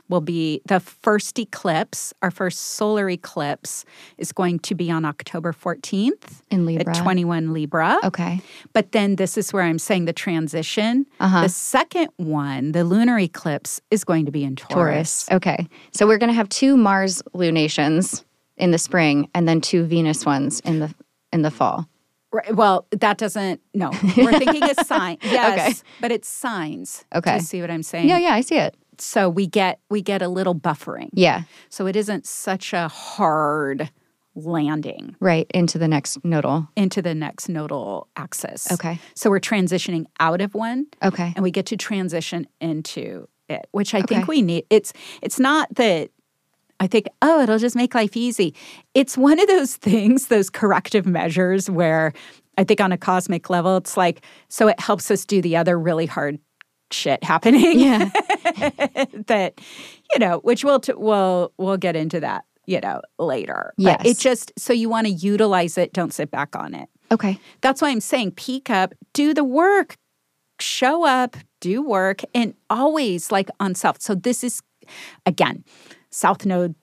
B: will be the first eclipse, our first solar eclipse is going to be on October 14th
A: In Libra.
B: at 21 Libra.
A: Okay.
B: But then this is where I'm saying the transition.
A: Uh-huh.
B: The second one, the lunar eclipse, is going to be in Taurus.
A: Taurus. Okay. So we're going to have two Mars lunations in the spring and then two Venus ones in the in the fall.
B: Right, well, that doesn't. No, we're thinking a sign. <laughs> Yes,
A: Okay.
B: but it's signs.
A: Okay.
B: See what I'm saying?
A: Yeah, yeah, I see it.
B: So we get we get a little buffering.
A: Yeah.
B: So it isn't such a hard landing
A: Right into the next nodal.
B: into the next nodal axis.
A: Okay.
B: So we're transitioning out of one
A: Okay.
B: and we get to transition into it, which I think we need. It's it's not that I think, oh, it'll just make life easy. It's one of those things, those corrective measures where I think on a cosmic level, it's like, so it helps us do the other really hard shit happening.
A: Yeah. <laughs>
B: that, you know, which we'll, t- we'll, we'll get into that, you know, later. But it just, so you want to utilize it, don't sit back on it.
A: Okay.
B: That's why I'm saying peak up, do the work, show up, do work, and always like on self. So this is again, South Node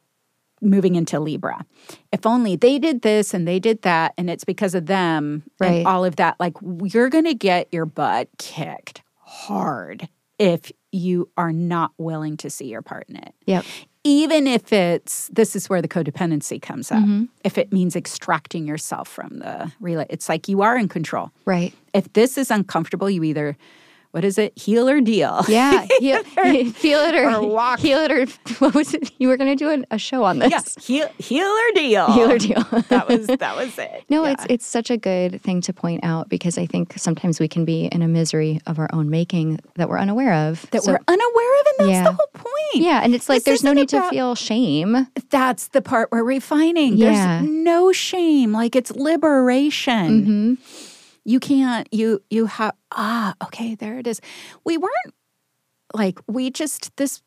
B: moving into Libra. If only they did this and they did that, and it's because of them
A: Right.
B: and all of that. Like you're gonna get your butt kicked hard if you are not willing to see your part in it
A: Yep.
B: even if it's this is where the codependency comes up
A: Mm-hmm.
B: if it means extracting yourself from the relay it's like you are in control
A: Right.
B: if this is uncomfortable you either what is it heal or deal
A: Yeah. <laughs> Heal, feel <laughs> it or,
B: Or walk.
A: heal it or <laughs> what was it? You were going to do a, a show on this.
B: yeah heal, heal or deal
A: Heal or deal.
B: that was that was it
A: No,
B: Yeah.
A: it's it's such a good thing to point out because I think sometimes we can be in a misery of our own making that we're unaware of.
B: that
A: So-
B: we're unaware of and that's
A: Yeah.
B: the whole point
A: yeah, and it's like
B: This
A: there's no need to feel shame.
B: that's the part we're refining
A: Yeah.
B: there's no shame like it's liberation
A: hmm
B: you can't you you have ah okay there it is we weren't like we just this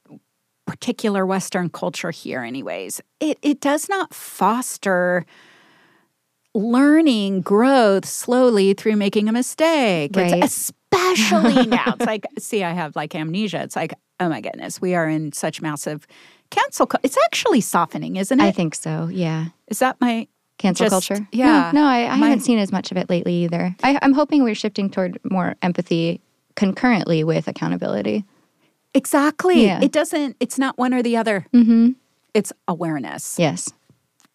B: particular western culture here anyways it it does not foster learning growth slowly through making a mistake It's-
A: Right.
B: especially <laughs> now it's like see i have like amnesia it's like oh my goodness we are in such massive cancel cu- it's actually softening isn't it
A: I think so. Yeah.
B: Is that my
A: Cancel
B: Just-
A: culture.
B: yeah.
A: No, no I, I
B: My-
A: haven't seen as much of it lately either. I, I'm hoping we're shifting toward more empathy concurrently with accountability.
B: exactly
A: Yeah.
B: it doesn't it's not one or the other
A: Mm-hmm.
B: it's awareness
A: Yes.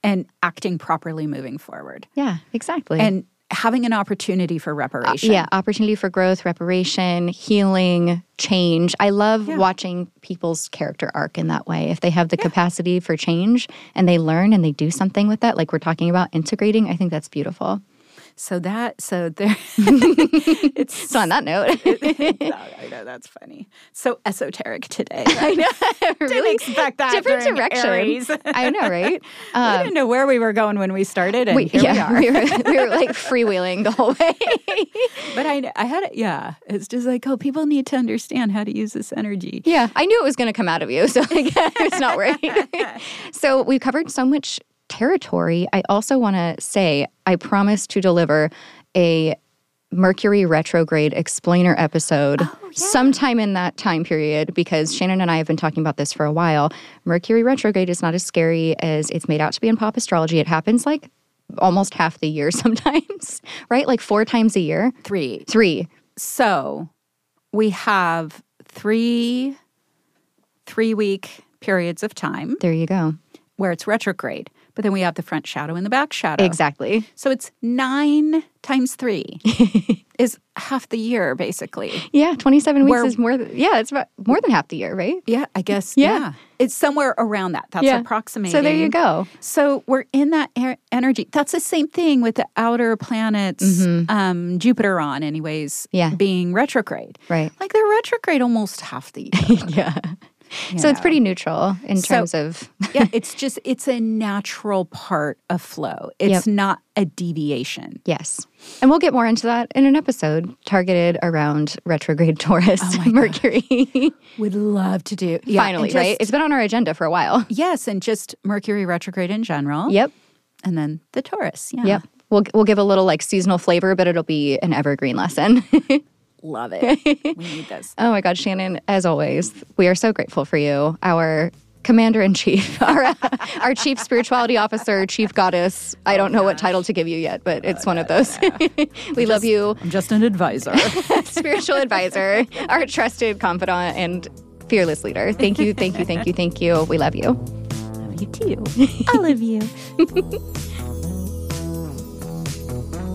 B: and acting properly moving forward
A: Yeah, exactly.
B: and having an opportunity for reparation.
A: Uh, yeah, opportunity for growth, reparation, healing, change. I love
B: Yeah.
A: watching people's character arc in that way. If they have the capacity for change and they learn and they do something with that, like we're talking about integrating, I think that's beautiful.
B: So that so there <laughs> <laughs> it's
A: So on that note, <laughs>
B: I know that's funny. So esoteric today.
A: I know,
B: Didn't
A: really
B: expect that.
A: different direction. I know, right?
B: we
A: Um,
B: didn't know where we were going when we started, and
A: we,
B: here
A: yeah,
B: we are.
A: we were, we were like freewheeling the whole way.
B: But I, I had it. Yeah, it's just like, oh, people need to understand how to use this energy.
A: Yeah, I knew it was going to come out of you, so like, I was not worried. so we covered so much territory. I also want to say I promise to deliver a Mercury retrograde explainer episode oh, sometime in that time period because Shannon and I have been talking about this for a while. Mercury retrograde is not as scary as it's made out to be in pop astrology. It happens like almost half the year <laughs> sometimes, right? Like four times a year.
B: Three.
A: Three.
B: So we have three three week periods of time.
A: There you go.
B: where it's retrograde. But then we have the front shadow and the back shadow.
A: Exactly.
B: So it's nine times three <laughs> is half the year, basically.
A: Yeah, 27 weeks
B: Where-
A: is more than, yeah, it's about more than half the year, right?
B: Yeah, I guess.
A: Yeah.
B: Yeah. It's somewhere around that. That's
A: Yeah.
B: approximating.
A: So there you go.
B: So we're in that er- energy. That's the same thing with the outer planets, um, Jupiter on, anyways,
A: Mm-hmm. Yeah.
B: being retrograde.
A: Right.
B: Like they're retrograde almost half the <laughs> year.
A: Yeah.
B: You
A: So it's pretty neutral in
B: So-
A: terms of <laughs>
B: yeah, <laughs> it's just it's a natural part of flow. It's not a deviation.
A: yes. And we'll get more into that in an episode targeted around retrograde Taurus
B: Oh <laughs>
A: Mercury.
B: Would love to do. Yeah,
A: Finally,
B: just-
A: right? It's been on our agenda for a while.
B: yes, and just Mercury retrograde in general.
A: Yep.
B: and then the Taurus. Yeah,
A: Yep. We'll we'll give a little like seasonal flavor, but it'll be an evergreen lesson.
B: Love it. <laughs> we need this.
A: oh my God, Shannon! As always, we are so grateful for you, our commander in chief, <laughs> our our chief spirituality officer, chief goddess. I don't know what oh, title to give you yet, but it's oh, one of those. <laughs> we love you,
B: I'm just an advisor.
A: spiritual advisor, our trusted confidant, and fearless leader. Thank you, thank you, thank you, thank you. We love you.
B: love you too. I love you.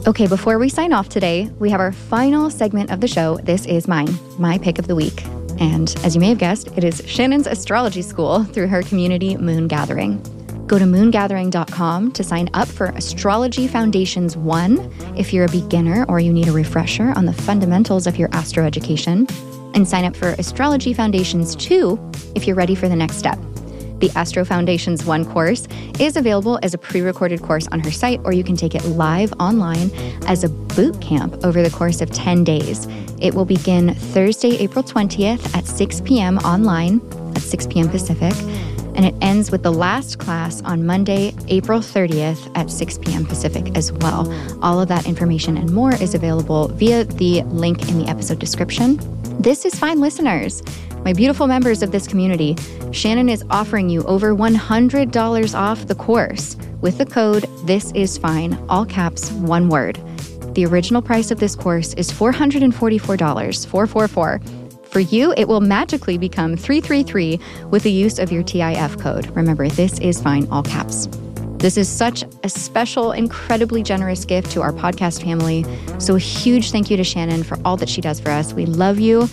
A: Okay, before we sign off today, we have our final segment of the show. This is mine, my pick of the week. And as you may have guessed, it is Shannon's astrology school through her community Moon Gathering. Go to moongathering.com to sign up for Astrology Foundations 1 if you're a beginner or you need a refresher on the fundamentals of your astro education, and sign up for Astrology Foundations 2 if you're ready for the next step. The Astro Foundations 1 course is available as a pre recorded course on her site, or you can take it live online as a boot camp over the course of 10 days. It will begin Thursday, April 20th at 6 p.m. online, at 6 p.m. Pacific, and it ends with the last class on Monday, April 30th at 6 p.m. Pacific as well. All of that information and more is available via the link in the episode description. This is fine, listeners. My beautiful members of this community, Shannon is offering you over $100 off the course with the code This Is Fine, all caps, one word. The original price of this course is $444, 444. For you, it will magically become 333 with the use of your TIF code. Remember, this is fine, all caps. This is such a special, incredibly generous gift to our podcast family. So, a huge thank you to Shannon for all that she does for us. We love you.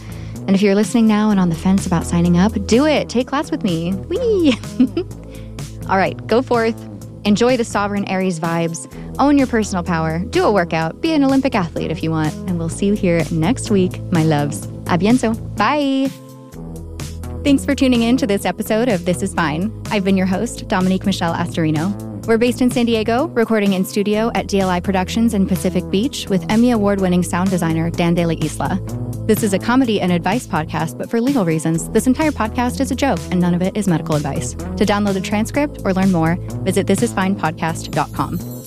A: And if you're listening now and on the fence about signing up, do it. Take class with me. Whee! <laughs> all right, go forth. Enjoy the sovereign Aries vibes. Own your personal power. Do a workout. Be an Olympic athlete if you want. And we'll see you here next week, my loves. A bientôt. Bye. Thanks for tuning in to this episode of This Is Fine. I've been your host, Dominique Michelle Astorino. We're based in San Diego, recording in studio at DLI Productions in Pacific Beach with Emmy Award winning sound designer Dan De La Isla. This is a comedy and advice podcast, but for legal reasons, this entire podcast is a joke and none of it is medical advice. To download a transcript or learn more, visit thisisfinepodcast.com.